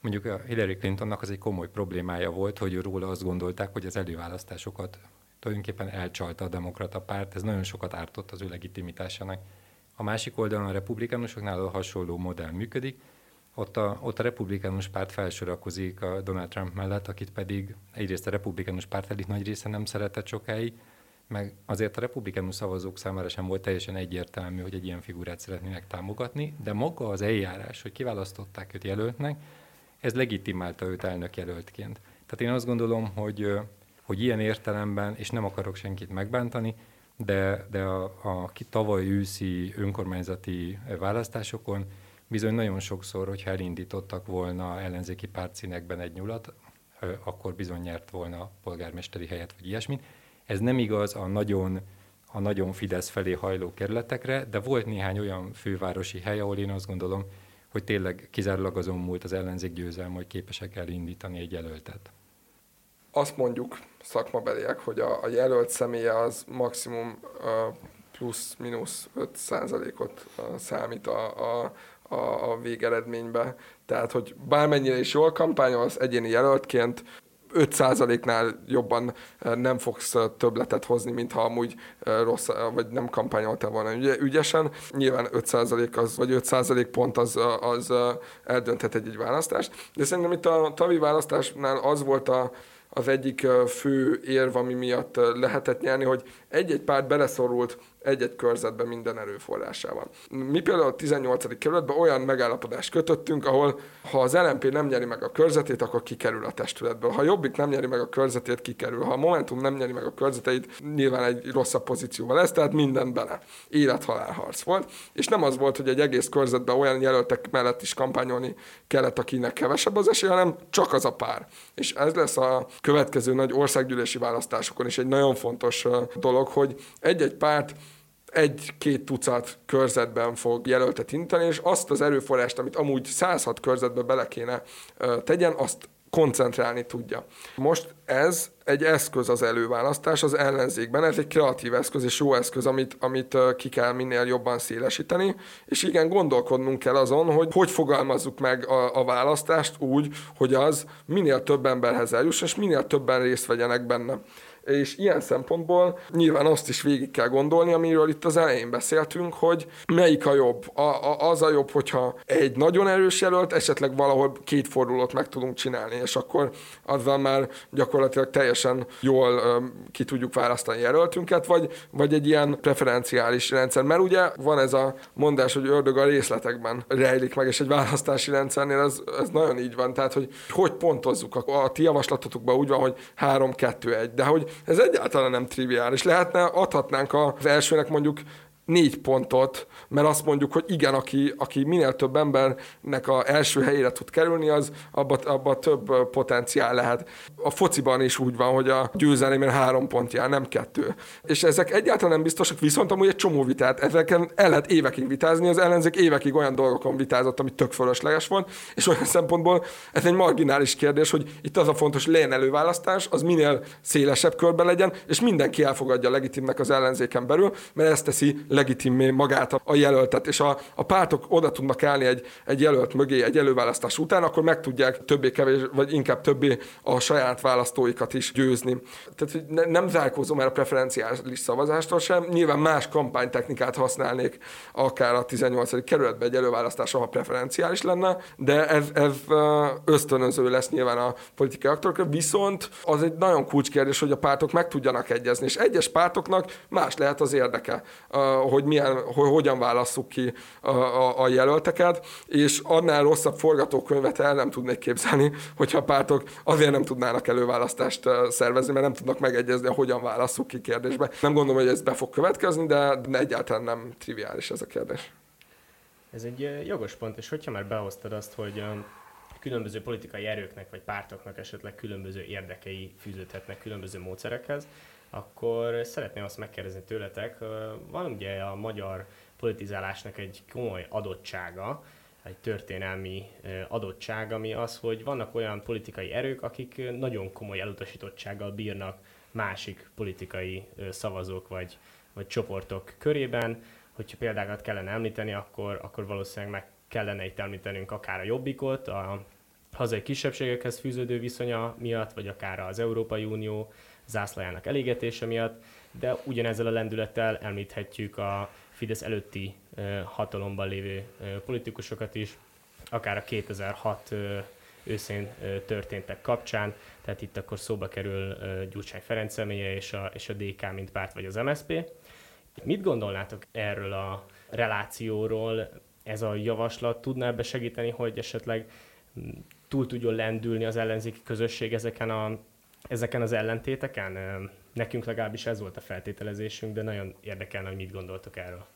Mondjuk a Hillary Clintonnak az egy komoly problémája volt, hogy róla azt gondolták, hogy az előválasztásokat tulajdonképpen elcsalta a demokrata párt, ez nagyon sokat ártott az ő legitimitásának. A másik oldalon a republikánusoknál a hasonló modell működik, ott a, ott a republikánus párt felsorakozik a Donald Trump mellett, akit pedig egyrészt a republikánus párt elit nagy része nem szeretett sokáig, meg azért a republikánus szavazók számára sem volt teljesen egyértelmű, hogy egy ilyen figurát szeretnének támogatni, de maga az eljárás, hogy kiválasztották őt jelöltnek, ez legitimálta őt elnök jelöltként. Tehát én azt gondolom, hogy, hogy ilyen értelemben, és nem akarok senkit megbántani, de, de a, a tavaly őszi önkormányzati választásokon bizony nagyon sokszor, hogyha elindítottak volna ellenzéki pártszínekben egy nyulat, akkor bizony nyert volna a polgármesteri helyet, vagy ilyesmit. Ez nem igaz a nagyon, a nagyon Fidesz felé hajló kerületekre, de volt néhány olyan fővárosi hely, ahol én azt gondolom, hogy tényleg kizárólag azon múlt az ellenzék győzelme, hogy képesek elindítani egy jelöltet. Azt mondjuk szakmabeliek, hogy a, a jelölt személye az maximum uh, plusz-minusz 5 százalékot uh, számít a, a, a, a végeredménybe. Tehát, hogy bármennyire is jól kampányol, az egyéni jelöltként 5%-nál jobban nem fogsz többletet hozni, mint ha amúgy rossz, vagy nem kampányoltál volna ügyesen. Nyilván 5% az, vagy 5% pont az, az eldönthet egy, egy választást. De szerintem itt a tavi választásnál az volt a, az egyik fő érv, ami miatt lehetett nyerni, hogy egy-egy párt beleszorult egy-egy körzetbe minden erőforrásával. Mi például a 18. kerületben olyan megállapodást kötöttünk, ahol ha az LNP nem nyeri meg a körzetét, akkor kikerül a testületből. Ha Jobbik nem nyeri meg a körzetét, kikerül. Ha a Momentum nem nyeri meg a körzeteit, nyilván egy rosszabb pozícióval lesz, tehát minden bele. Élet-halál harc volt. És nem az volt, hogy egy egész körzetben olyan jelöltek mellett is kampányolni kellett, akinek kevesebb az esély, hanem csak az a pár. És ez lesz a következő nagy országgyűlési választásokon is egy nagyon fontos dolog, hogy egy-egy párt egy-két tucat körzetben fog jelöltet inteni, és azt az erőforrást, amit amúgy 106 körzetbe bele kéne tegyen, azt koncentrálni tudja. Most ez egy eszköz az előválasztás az ellenzékben, ez egy kreatív eszköz és jó eszköz, amit, amit ki kell minél jobban szélesíteni, és igen, gondolkodnunk kell azon, hogy hogy fogalmazzuk meg a, a választást úgy, hogy az minél több emberhez eljuss, és minél többen részt vegyenek benne és ilyen szempontból nyilván azt is végig kell gondolni, amiről itt az elején beszéltünk, hogy melyik a jobb. A, a, az a jobb, hogyha egy nagyon erős jelölt, esetleg valahol két fordulót meg tudunk csinálni, és akkor azzal már gyakorlatilag teljesen jól um, ki tudjuk választani jelöltünket, vagy, vagy egy ilyen preferenciális rendszer. Mert ugye van ez a mondás, hogy ördög a részletekben rejlik meg, és egy választási rendszernél ez, ez nagyon így van. Tehát, hogy hogy pontozzuk. A, a ti javaslatotokban úgy van, hogy 3-2-1, de hogy ez egyáltalán nem triviális. Lehetne, adhatnánk az elsőnek mondjuk négy pontot, mert azt mondjuk, hogy igen, aki, aki minél több embernek a első helyére tud kerülni, az abba, abba több potenciál lehet. A fociban is úgy van, hogy a győzelemben három pont jár, nem kettő. És ezek egyáltalán nem biztosak, viszont amúgy egy csomó vitát, ezeken el lehet évekig vitázni, az ellenzék évekig olyan dolgokon vitázott, ami tök fölösleges volt, és olyan szempontból ez egy marginális kérdés, hogy itt az a fontos, hogy legyen előválasztás, az minél szélesebb körben legyen, és mindenki elfogadja legitimnek az ellenzéken belül, mert ezt teszi legitimé magát a jelöltet, és a, a pártok oda tudnak állni egy, egy jelölt mögé egy előválasztás után, akkor meg tudják többé kevés, vagy inkább többé a saját választóikat is győzni. Tehát hogy ne, nem zárkózom el a preferenciális szavazástól sem, nyilván más kampánytechnikát használnék akár a 18. kerületben egy előválasztás, ahol preferenciális lenne, de ez, ez ösztönöző lesz nyilván a politikai aktorokra, viszont az egy nagyon kulcskérdés, hogy a pártok meg tudjanak egyezni, és egyes pártoknak más lehet az érdeke, hogy, milyen, hogy hogyan válasszuk ki a, a, a jelölteket, és annál rosszabb forgatókönyvet el nem tudnék képzelni, hogyha a pártok azért nem tudnának előválasztást szervezni, mert nem tudnak megegyezni, hogyan válasszuk ki kérdésbe. Nem gondolom, hogy ez be fog következni, de egyáltalán nem triviális ez a kérdés. Ez egy jogos pont, és hogyha már behoztad azt, hogy különböző politikai erőknek vagy pártoknak esetleg különböző érdekei fűződhetnek különböző módszerekhez, akkor szeretném azt megkérdezni tőletek, van ugye a magyar politizálásnak egy komoly adottsága, egy történelmi adottság, ami az, hogy vannak olyan politikai erők, akik nagyon komoly elutasítottsággal bírnak másik politikai szavazók vagy, vagy csoportok körében. Hogyha példákat kellene említeni, akkor, akkor valószínűleg meg kellene itt említenünk akár a Jobbikot, a hazai kisebbségekhez fűződő viszonya miatt, vagy akár az Európai Unió zászlajának elégetése miatt, de ugyanezzel a lendülettel említhetjük a Fidesz előtti hatalomban lévő politikusokat is, akár a 2006 őszén történtek kapcsán, tehát itt akkor szóba kerül Gyurcsány Ferenc személye és a, és a DK, mint párt, vagy az MSP. Mit gondolnátok erről a relációról? Ez a javaslat tudná ebbe segíteni, hogy esetleg túl tudjon lendülni az ellenzéki közösség ezeken, a, ezeken az ellentéteken? Nekünk legalábbis ez volt a feltételezésünk, de nagyon érdekelne, hogy mit gondoltok erről.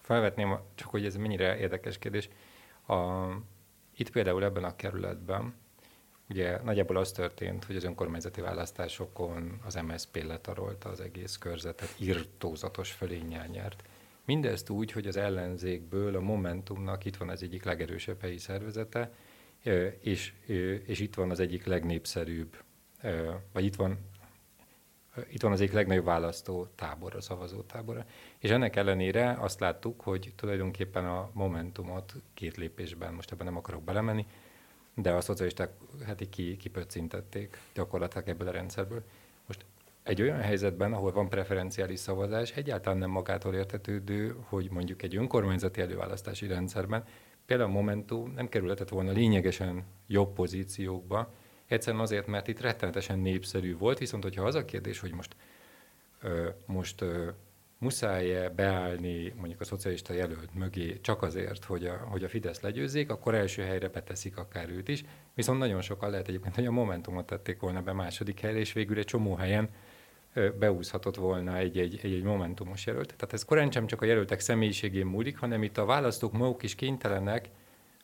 Felvetném, csak hogy ez mennyire érdekes kérdés. A, itt például ebben a kerületben ugye nagyjából az történt, hogy az önkormányzati választásokon az MSZP letarolta az egész körzetet, írtózatos fölényel nyert. Mindezt úgy, hogy az ellenzékből a Momentumnak itt van az egyik legerősebb helyi szervezete, és, és itt van az egyik legnépszerűbb, vagy itt van itt van az egyik legnagyobb választó tábor, a szavazó tábora. És ennek ellenére azt láttuk, hogy tulajdonképpen a Momentumot két lépésben, most ebben nem akarok belemenni, de a szocialisták hát ki, kipöccintették gyakorlatilag ebből a rendszerből. Most egy olyan helyzetben, ahol van preferenciális szavazás, egyáltalán nem magától értetődő, hogy mondjuk egy önkormányzati előválasztási rendszerben például a Momentum nem kerülhetett volna lényegesen jobb pozíciókba, Egyszerűen azért, mert itt rettenetesen népszerű volt, viszont hogyha az a kérdés, hogy most, ö, most ö, muszáj-e beállni mondjuk a szocialista jelölt mögé csak azért, hogy a, hogy a Fidesz legyőzzék, akkor első helyre beteszik akár őt is. Viszont nagyon sokan lehet egyébként, hogy a Momentumot tették volna be második helyre, és végül egy csomó helyen beúszhatott volna egy-egy, egy-egy momentumos jelölt. Tehát ez korán sem csak a jelöltek személyiségén múlik, hanem itt a választók maguk is kénytelenek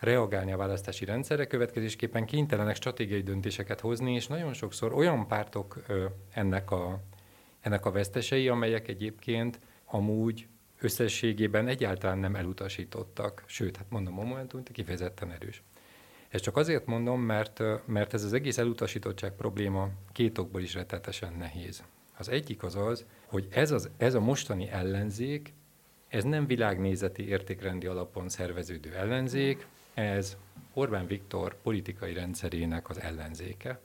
reagálni a választási rendszerre, következésképpen kénytelenek stratégiai döntéseket hozni, és nagyon sokszor olyan pártok ennek a, ennek a vesztesei, amelyek egyébként amúgy összességében egyáltalán nem elutasítottak, sőt, hát mondom, a Momentum kifejezetten erős. Ezt csak azért mondom, mert, mert ez az egész elutasítottság probléma két okból is rettetesen nehéz. Az egyik az az, hogy ez, az, ez a mostani ellenzék, ez nem világnézeti értékrendi alapon szerveződő ellenzék, ez Orbán Viktor politikai rendszerének az ellenzéke.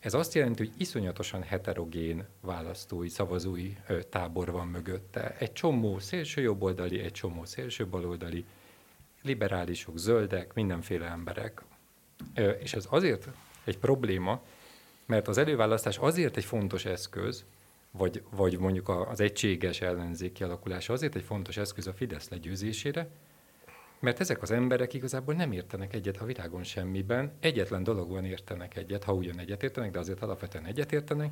Ez azt jelenti, hogy iszonyatosan heterogén választói, szavazói tábor van mögötte. Egy csomó szélső jobboldali, egy csomó szélső baloldali, liberálisok, zöldek, mindenféle emberek. És ez azért egy probléma, mert az előválasztás azért egy fontos eszköz, vagy, vagy mondjuk az egységes ellenzék kialakulása azért egy fontos eszköz a Fidesz legyőzésére, mert ezek az emberek igazából nem értenek egyet a világon semmiben. Egyetlen dologban értenek egyet, ha ugyan egyetértenek, de azért alapvetően egyetértenek,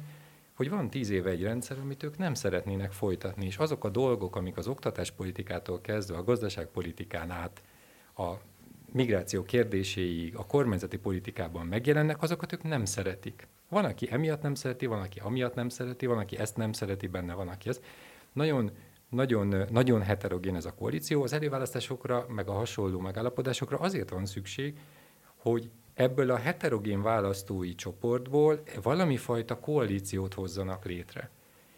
hogy van tíz éve egy rendszer, amit ők nem szeretnének folytatni, és azok a dolgok, amik az oktatáspolitikától kezdve a gazdaságpolitikán át a migráció kérdéséig a kormányzati politikában megjelennek, azokat ők nem szeretik. Van, aki emiatt nem szereti, van, aki amiatt nem szereti, van, aki ezt nem szereti benne, van, aki ezt. Nagyon nagyon, nagyon heterogén ez a koalíció. Az előválasztásokra, meg a hasonló megállapodásokra azért van szükség, hogy ebből a heterogén választói csoportból valami fajta koalíciót hozzanak létre.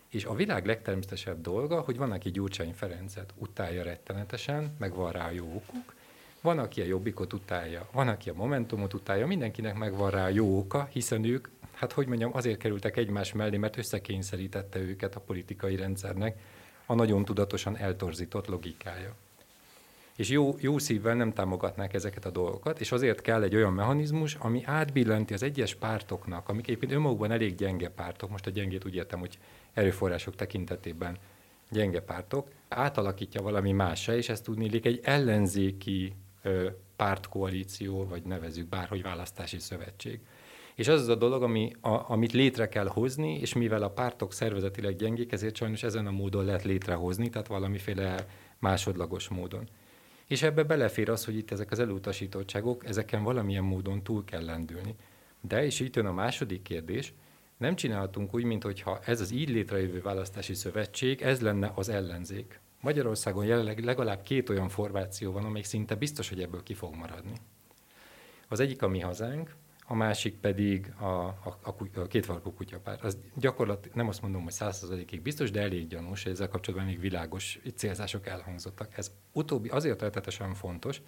És a világ legtermészetesebb dolga, hogy van, aki Gyurcsány Ferencet utálja rettenetesen, meg van rá jó okuk, van, aki a Jobbikot utálja, van, aki a Momentumot utálja, mindenkinek megvan rá jó oka, hiszen ők, hát hogy mondjam, azért kerültek egymás mellé, mert összekényszerítette őket a politikai rendszernek a nagyon tudatosan eltorzított logikája. És jó, jó szívvel nem támogatnák ezeket a dolgokat, és azért kell egy olyan mechanizmus, ami átbillenti az egyes pártoknak, amik éppen önmagukban elég gyenge pártok, most a gyengét úgy értem, hogy erőforrások tekintetében gyenge pártok, átalakítja valami másra, és ezt tudni egy ellenzéki ö, pártkoalíció, vagy nevezük bárhogy választási szövetség. És az az a dolog, ami, a, amit létre kell hozni, és mivel a pártok szervezetileg gyengék, ezért sajnos ezen a módon lehet létrehozni, tehát valamiféle másodlagos módon. És ebbe belefér az, hogy itt ezek az elutasítottságok, ezeken valamilyen módon túl kell lendülni. De, és itt jön a második kérdés, nem csinálhatunk úgy, mintha ez az így létrejövő választási szövetség, ez lenne az ellenzék. Magyarországon jelenleg legalább két olyan formáció van, amelyik szinte biztos, hogy ebből ki fog maradni. Az egyik a mi hazánk, a másik pedig a, a, a, a kétfarkú kutyapár. Az gyakorlat, nem azt mondom, hogy százszerzalékig biztos, de elég gyanús, ezzel kapcsolatban még világos célzások elhangzottak. Ez utóbbi azért rettetesen fontos,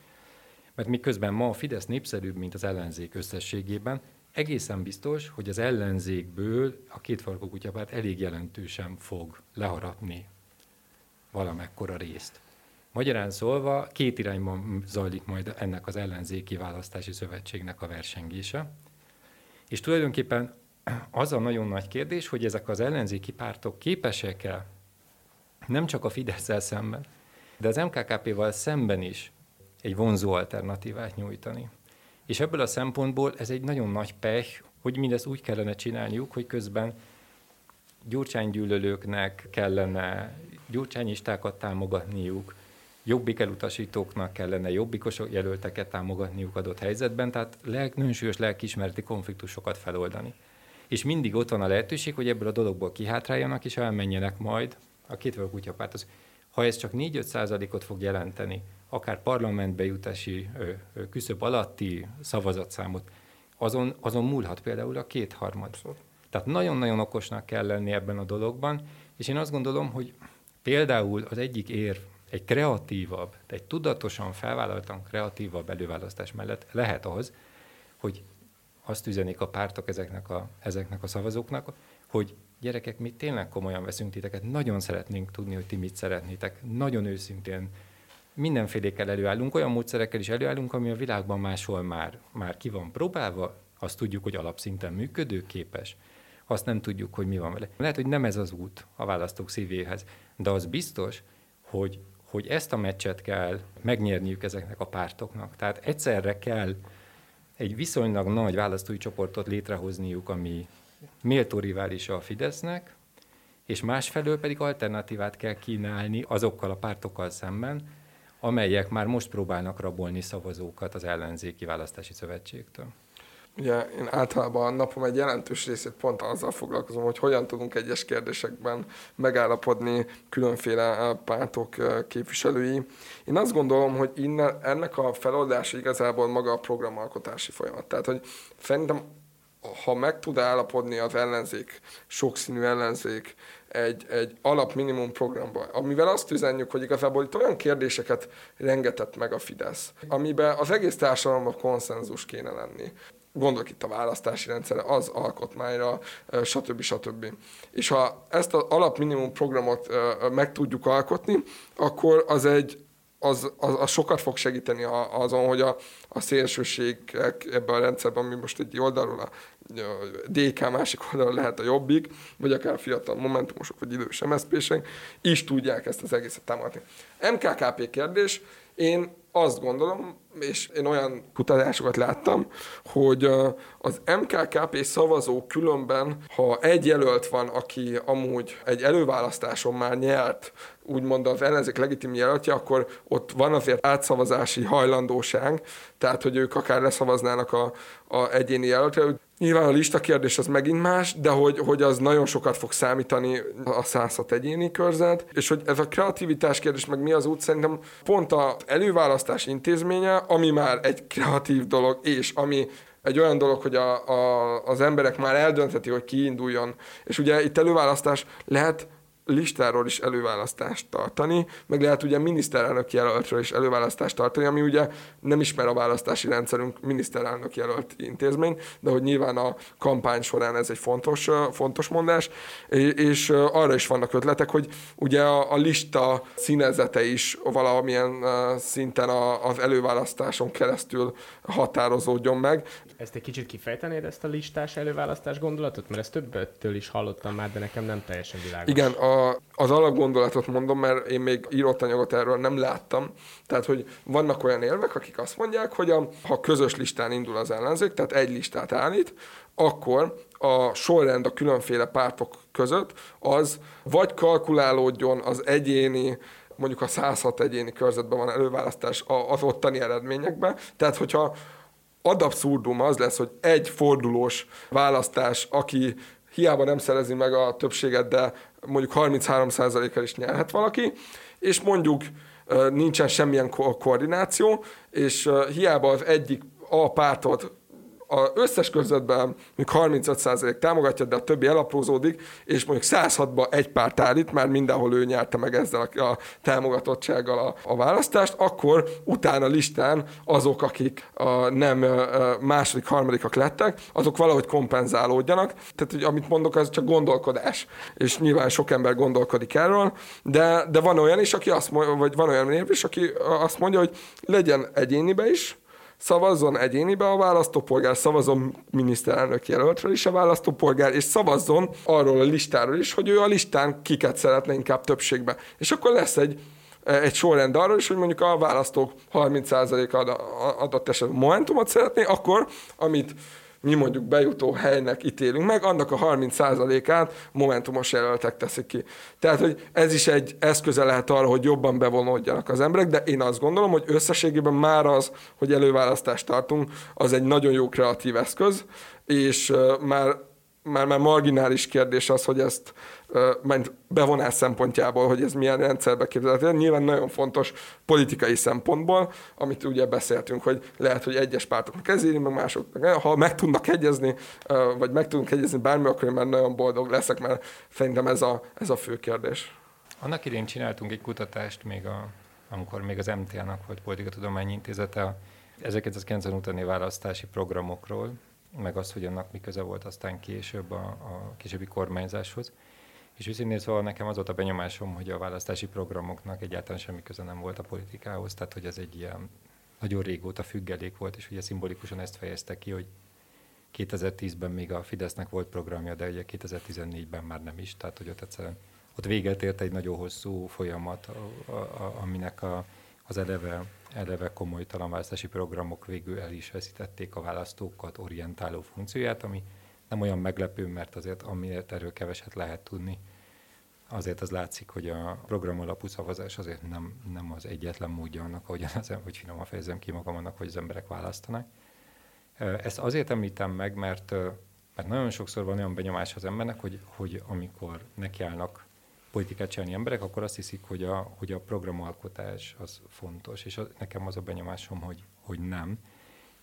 mert miközben ma a Fidesz népszerűbb, mint az ellenzék összességében, egészen biztos, hogy az ellenzékből a kétfarkú kutyapárt elég jelentősen fog leharapni valamekkora részt. Magyarán szólva két irányban zajlik majd ennek az ellenzéki választási szövetségnek a versengése. És tulajdonképpen az a nagyon nagy kérdés, hogy ezek az ellenzéki pártok képesek-e nem csak a fidesz szemben, de az MKKP-val szemben is egy vonzó alternatívát nyújtani. És ebből a szempontból ez egy nagyon nagy pech, hogy mindezt úgy kellene csinálniuk, hogy közben gyurcsánygyűlölőknek kellene gyurcsányistákat támogatniuk, jobbik elutasítóknak kellene jobbikos jelölteket támogatniuk adott helyzetben, tehát lelk, nagyon súlyos konfliktusokat feloldani. És mindig ott van a lehetőség, hogy ebből a dologból kihátráljanak, és elmenjenek majd a két kutyapárthoz. Ha ez csak 4-5 százalékot fog jelenteni, akár parlamentbe jutási küszöb alatti szavazatszámot, azon, azon múlhat például a kétharmad. Tehát nagyon-nagyon okosnak kell lenni ebben a dologban, és én azt gondolom, hogy például az egyik érv egy kreatívabb, egy tudatosan felvállaltan kreatívabb előválasztás mellett lehet az, hogy azt üzenik a pártok ezeknek a, ezeknek a szavazóknak, hogy gyerekek, mi tényleg komolyan veszünk titeket, nagyon szeretnénk tudni, hogy ti mit szeretnétek, nagyon őszintén mindenfélékkel előállunk, olyan módszerekkel is előállunk, ami a világban máshol már, már ki van próbálva, azt tudjuk, hogy alapszinten működőképes, azt nem tudjuk, hogy mi van vele. Lehet, hogy nem ez az út a választók szívéhez, de az biztos, hogy hogy ezt a meccset kell megnyerniük ezeknek a pártoknak. Tehát egyszerre kell egy viszonylag nagy választói csoportot létrehozniuk, ami méltó riválisa a Fidesznek, és másfelől pedig alternatívát kell kínálni azokkal a pártokkal szemben, amelyek már most próbálnak rabolni szavazókat az ellenzéki választási szövetségtől. Ugye én általában a napom egy jelentős részét pont azzal foglalkozom, hogy hogyan tudunk egyes kérdésekben megállapodni különféle eh, pártok eh, képviselői. Én azt gondolom, hogy innen, ennek a feloldása igazából maga a programalkotási folyamat. Tehát, hogy szerintem ha meg tud állapodni az ellenzék, sokszínű ellenzék egy, egy alap minimum programba, amivel azt üzenjük, hogy igazából itt olyan kérdéseket rengetett meg a Fidesz, amiben az egész társadalomban konszenzus kéne lenni gondolok itt a választási rendszerre, az alkotmányra, stb. stb. És ha ezt az alapminimum programot meg tudjuk alkotni, akkor az egy az, az, az sokat fog segíteni azon, hogy a, a szélsőségek ebben a rendszerben, ami most egy oldalról a, a DK, másik oldalról lehet a jobbik, vagy akár fiatal momentumosok, vagy idős mszp is tudják ezt az egészet támogatni. MKKP kérdés, én azt gondolom, és én olyan kutatásokat láttam, hogy az MKKP szavazó különben, ha egy jelölt van, aki amúgy egy előválasztáson már nyert, úgymond az ellenzék legitim jelöltje, akkor ott van azért átszavazási hajlandóság, tehát hogy ők akár leszavaznának a, a egyéni jelöltre. Nyilván a lista kérdés az megint más, de hogy, hogy az nagyon sokat fog számítani a 106 egyéni körzet, és hogy ez a kreativitás kérdés meg mi az út, szerintem pont az előválasztás intézménye, ami már egy kreatív dolog, és ami egy olyan dolog, hogy a, a, az emberek már eldöntheti, hogy kiinduljon. És ugye itt előválasztás lehet listáról is előválasztást tartani, meg lehet ugye miniszterelnök jelöltről is előválasztást tartani, ami ugye nem ismer a választási rendszerünk miniszterelnök jelölt intézmény, de hogy nyilván a kampány során ez egy fontos, fontos mondás, és arra is vannak ötletek, hogy ugye a, a lista színezete is valamilyen szinten az előválasztáson keresztül határozódjon meg. Ezt egy kicsit kifejtenéd, ezt a listás előválasztás gondolatot? Mert ezt többtől is hallottam már, de nekem nem teljesen világos. Igen, a az alapgondolatot mondom, mert én még írott anyagot erről nem láttam. Tehát, hogy vannak olyan érvek, akik azt mondják, hogy a, ha közös listán indul az ellenzék, tehát egy listát állít, akkor a sorrend a különféle pártok között az vagy kalkulálódjon az egyéni mondjuk a 106 egyéni körzetben van előválasztás az ottani eredményekben. Tehát, hogyha ad abszurdum az lesz, hogy egy fordulós választás, aki hiába nem szerezi meg a többséget, de mondjuk 33%-kal is nyerhet valaki, és mondjuk nincsen semmilyen ko- koordináció, és hiába az egyik a pártot az összes körzetben még 35% támogatja, de a többi elaprózódik, és mondjuk 106-ba egy párt állít, már mindenhol ő nyerte meg ezzel a, a támogatottsággal a, a választást, akkor utána listán azok, akik a nem a második, harmadikak lettek, azok valahogy kompenzálódjanak. Tehát, hogy amit mondok, az csak gondolkodás. És nyilván sok ember gondolkodik erről, de, de van olyan is, aki azt mondja, vagy van olyan név is, aki azt mondja, hogy legyen egyénibe is, szavazzon egyénibe a választópolgár, szavazzon miniszterelnök jelöltre is a választópolgár, és szavazzon arról a listáról is, hogy ő a listán kiket szeretne inkább többségbe. És akkor lesz egy egy sorrend arról is, hogy mondjuk a választók 30% adott esetben Momentumot szeretné, akkor amit mi mondjuk bejutó helynek ítélünk meg, annak a 30%-át momentumos jelöltek teszik ki. Tehát, hogy ez is egy eszköze lehet arra, hogy jobban bevonódjanak az emberek, de én azt gondolom, hogy összességében már az, hogy előválasztást tartunk, az egy nagyon jó kreatív eszköz, és már már, már marginális kérdés az, hogy ezt mert bevonás szempontjából, hogy ez milyen rendszerbe képzelhető. Nyilván nagyon fontos politikai szempontból, amit ugye beszéltünk, hogy lehet, hogy egyes pártoknak ez írni, meg másoknak. Ha meg tudnak egyezni, vagy meg tudunk egyezni bármi, akkor én már nagyon boldog leszek, mert szerintem ez a, ez a fő kérdés. Annak idén csináltunk egy kutatást, még a, amikor még az MTA-nak volt Politikatudományi Intézete, a 1990 utáni választási programokról, meg az, hogy annak mi köze volt aztán később a, a későbbi kormányzáshoz. És őszintén szóval nekem az volt a benyomásom, hogy a választási programoknak egyáltalán semmi köze nem volt a politikához, tehát hogy ez egy ilyen nagyon régóta függelék volt, és ugye szimbolikusan ezt fejezte ki, hogy 2010-ben még a Fidesznek volt programja, de ugye 2014-ben már nem is, tehát hogy ott egyszerűen ott véget ért egy nagyon hosszú folyamat, a, a, a, aminek a, az eleve eleve komoly talánválasztási programok végül el is veszítették a választókat orientáló funkcióját, ami nem olyan meglepő, mert azért amiért erről keveset lehet tudni, azért az látszik, hogy a program alapú szavazás azért nem, nem az egyetlen módja annak, hogy, az, hogy finoman fejezem ki magam annak, hogy az emberek választanak. Ezt azért említem meg, mert, mert nagyon sokszor van olyan benyomás az embernek, hogy, hogy amikor nekiállnak politikát csinálni emberek, akkor azt hiszik, hogy a, hogy a programalkotás az fontos, és az, nekem az a benyomásom, hogy, hogy nem.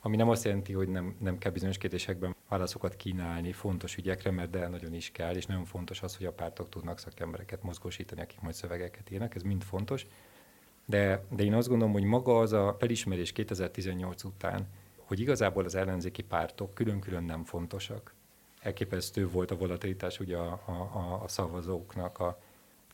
Ami nem azt jelenti, hogy nem, nem kell bizonyos kérdésekben válaszokat kínálni fontos ügyekre, mert de nagyon is kell, és nagyon fontos az, hogy a pártok tudnak szakembereket mozgósítani, akik majd szövegeket írnak, ez mind fontos. De, de én azt gondolom, hogy maga az a felismerés 2018 után, hogy igazából az ellenzéki pártok külön-külön nem fontosak. Elképesztő volt a volatilitás ugye a, a, a szavazóknak a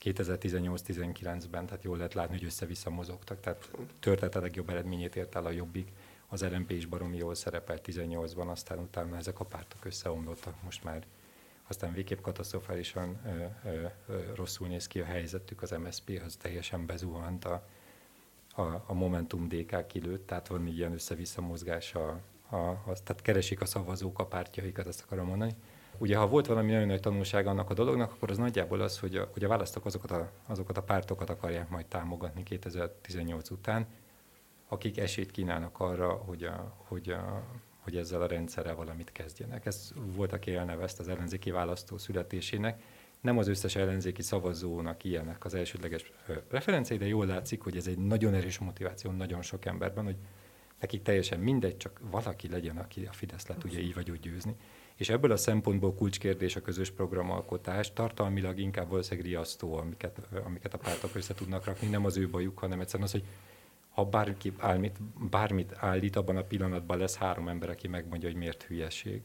2018-19-ben, tehát jól lehet látni, hogy össze-vissza mozogtak, tehát történt a legjobb eredményét ért el a Jobbik, az LMP is baromi jól szerepelt 18-ban, aztán utána ezek a pártok összeomlottak, most már aztán végképp katasztrofálisan ö, ö, ö, rosszul néz ki a helyzetük, az MSZP az teljesen bezuhant a, a, a Momentum DK kilőtt, tehát van ilyen össze-vissza mozgás, a, a, az, tehát keresik a szavazók a pártjaikat, ezt akarom mondani. Ugye, ha volt valami nagyon nagy tanulság annak a dolognak, akkor az nagyjából az, hogy a, hogy a választók azokat a, azokat a pártokat akarják majd támogatni 2018 után, akik esélyt kínálnak arra, hogy, a, hogy, a, hogy ezzel a rendszerrel valamit kezdjenek. Ez volt, aki elnevezte az ellenzéki választó születésének. Nem az összes ellenzéki szavazónak ilyenek az elsődleges referenciái, de jól látszik, hogy ez egy nagyon erős motiváció nagyon sok emberben, hogy nekik teljesen mindegy, csak valaki legyen, aki a Fidesz le tudja így vagy úgy győzni. És ebből a szempontból kulcskérdés a közös programalkotás, tartalmilag inkább valószínűleg riasztó, amiket, amiket a pártok össze tudnak rakni, nem az ő bajuk, hanem egyszerűen az, hogy ha bárki bármit, bármit állít, abban a pillanatban lesz három ember, aki megmondja, hogy miért hülyeség.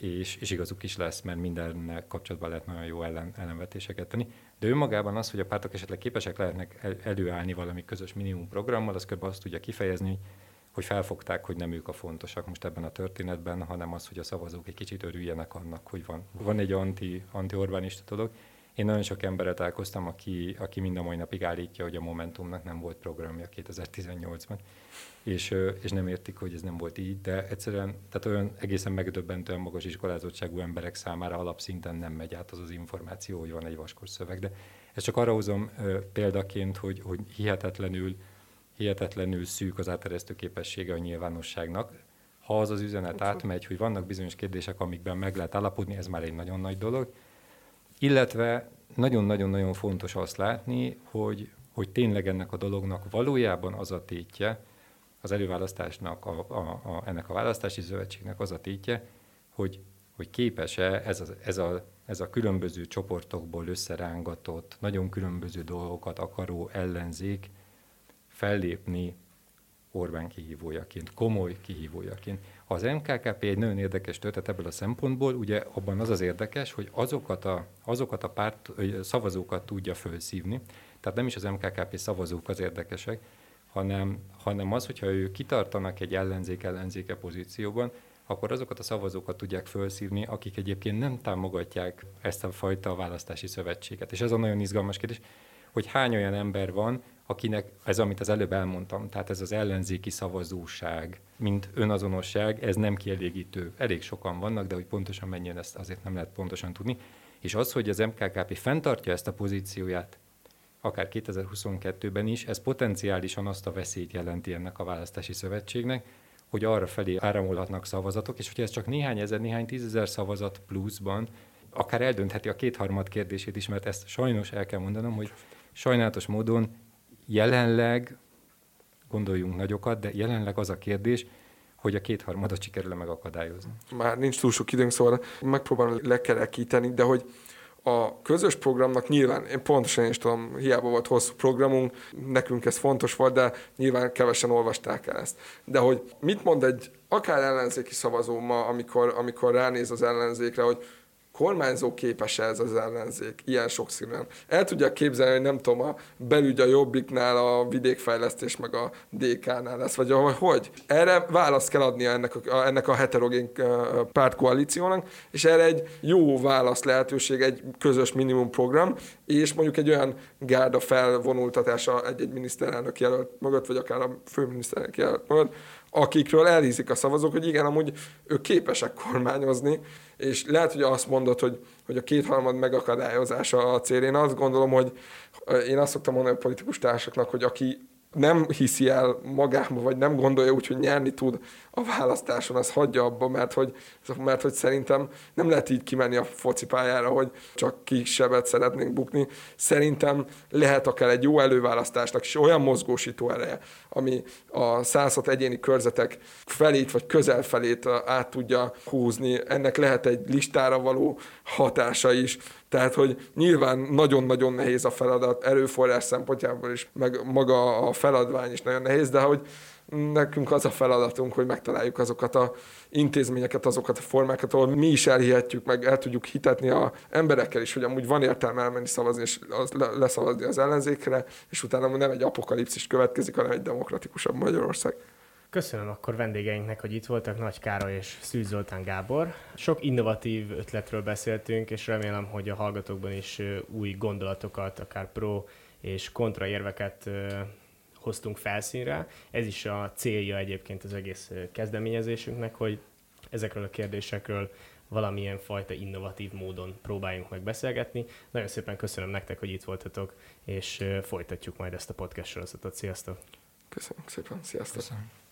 És, és igazuk is lesz, mert minden kapcsolatban lehet nagyon jó ellen, ellenvetéseket tenni. De önmagában az, hogy a pártok esetleg képesek lehetnek el, előállni valami közös minimum programmal, az kb. azt tudja kifejezni, hogy felfogták, hogy nem ők a fontosak most ebben a történetben, hanem az, hogy a szavazók egy kicsit örüljenek annak, hogy van, van egy anti, anti-Orbánista dolog. Én nagyon sok emberre találkoztam, aki, aki mind a mai napig állítja, hogy a Momentumnak nem volt programja 2018-ban, és, és nem értik, hogy ez nem volt így, de egyszerűen tehát olyan egészen megdöbbentően magas iskolázottságú emberek számára alapszinten nem megy át az az információ, hogy van egy vaskos szöveg. De ezt csak arra hozom példaként, hogy, hogy hihetetlenül, hihetetlenül szűk az áteresztő képessége a nyilvánosságnak. Ha az az üzenet átmegy, hogy vannak bizonyos kérdések, amikben meg lehet állapodni, ez már egy nagyon nagy dolog. Illetve nagyon-nagyon-nagyon fontos azt látni, hogy, hogy tényleg ennek a dolognak valójában az a tétje, az előválasztásnak, a, a, a, ennek a választási szövetségnek az a tétje, hogy, hogy képes-e ez a, ez, a, ez a különböző csoportokból összerángatott, nagyon különböző dolgokat akaró ellenzék fellépni Orbán kihívójaként, komoly kihívójaként. Az MKKP egy nagyon érdekes történet ebből a szempontból, ugye abban az az érdekes, hogy azokat a, azokat a párt, szavazókat tudja felszívni, tehát nem is az MKKP szavazók az érdekesek, hanem, hanem az, hogyha ők kitartanak egy ellenzék-ellenzéke pozícióban, akkor azokat a szavazókat tudják felszívni, akik egyébként nem támogatják ezt a fajta választási szövetséget. És ez a nagyon izgalmas kérdés, hogy hány olyan ember van, akinek ez, amit az előbb elmondtam, tehát ez az ellenzéki szavazóság, mint önazonosság, ez nem kielégítő. Elég sokan vannak, de hogy pontosan mennyien ezt azért nem lehet pontosan tudni. És az, hogy az MKKP fenntartja ezt a pozícióját, akár 2022-ben is, ez potenciálisan azt a veszélyt jelenti ennek a választási szövetségnek, hogy arra felé áramolhatnak szavazatok, és hogyha ez csak néhány ezer, néhány tízezer szavazat pluszban, akár eldöntheti a kétharmad kérdését is, mert ezt sajnos el kell mondanom, hogy sajnálatos módon jelenleg, gondoljunk nagyokat, de jelenleg az a kérdés, hogy a kétharmadot sikerül megakadályozni. Már nincs túl sok időnk, szóval megpróbálom lekerekíteni, de hogy a közös programnak nyilván, én pontosan is tudom, hiába volt hosszú programunk, nekünk ez fontos volt, de nyilván kevesen olvasták el ezt. De hogy mit mond egy akár ellenzéki szavazó ma, amikor, amikor ránéz az ellenzékre, hogy kormányzó képes ez az ellenzék ilyen sokszínűen. El tudja képzelni, hogy nem tudom, a belügy a Jobbiknál, a vidékfejlesztés meg a DK-nál lesz, vagy hogy. Erre választ kell adnia ennek a, ennek a heterogén pártkoalíciónak, és erre egy jó válasz lehetőség, egy közös minimum program, és mondjuk egy olyan gárda felvonultatása egy-egy miniszterelnök jelölt mögött, vagy akár a főminiszterelnök jelölt mögött, akikről elhízik a szavazók, hogy igen, amúgy ők képesek kormányozni, és lehet, hogy azt mondod, hogy, hogy a kétharmad megakadályozása a cél. Én azt gondolom, hogy én azt szoktam mondani a politikus társaknak, hogy aki nem hiszi el magába, vagy nem gondolja úgy, hogy nyerni tud a választáson, az hagyja abba, mert hogy, mert hogy szerintem nem lehet így kimenni a focipályára, hogy csak sebet szeretnénk bukni. Szerintem lehet akár egy jó előválasztásnak is olyan mozgósító ereje, ami a 106 egyéni körzetek felét vagy közel felét át tudja húzni. Ennek lehet egy listára való hatása is. Tehát, hogy nyilván nagyon-nagyon nehéz a feladat, erőforrás szempontjából is, meg maga a feladvány is nagyon nehéz, de hogy nekünk az a feladatunk, hogy megtaláljuk azokat a intézményeket, azokat a formákat, ahol mi is elhihetjük, meg el tudjuk hitetni a emberekkel is, hogy amúgy van értelme elmenni szavazni, és az, leszavazni az ellenzékre, és utána nem egy apokalipszis következik, hanem egy demokratikusabb Magyarország. Köszönöm akkor vendégeinknek, hogy itt voltak, Nagy Károly és Szűz Zoltán Gábor. Sok innovatív ötletről beszéltünk, és remélem, hogy a hallgatókban is új gondolatokat, akár pro és kontra érveket hoztunk felszínre. Ez is a célja egyébként az egész kezdeményezésünknek, hogy ezekről a kérdésekről valamilyen fajta innovatív módon próbáljunk meg beszélgetni. Nagyon szépen köszönöm nektek, hogy itt voltatok, és folytatjuk majd ezt a podcast sorozatot. Sziasztok! Köszönöm szépen, sziasztok! Köszönöm.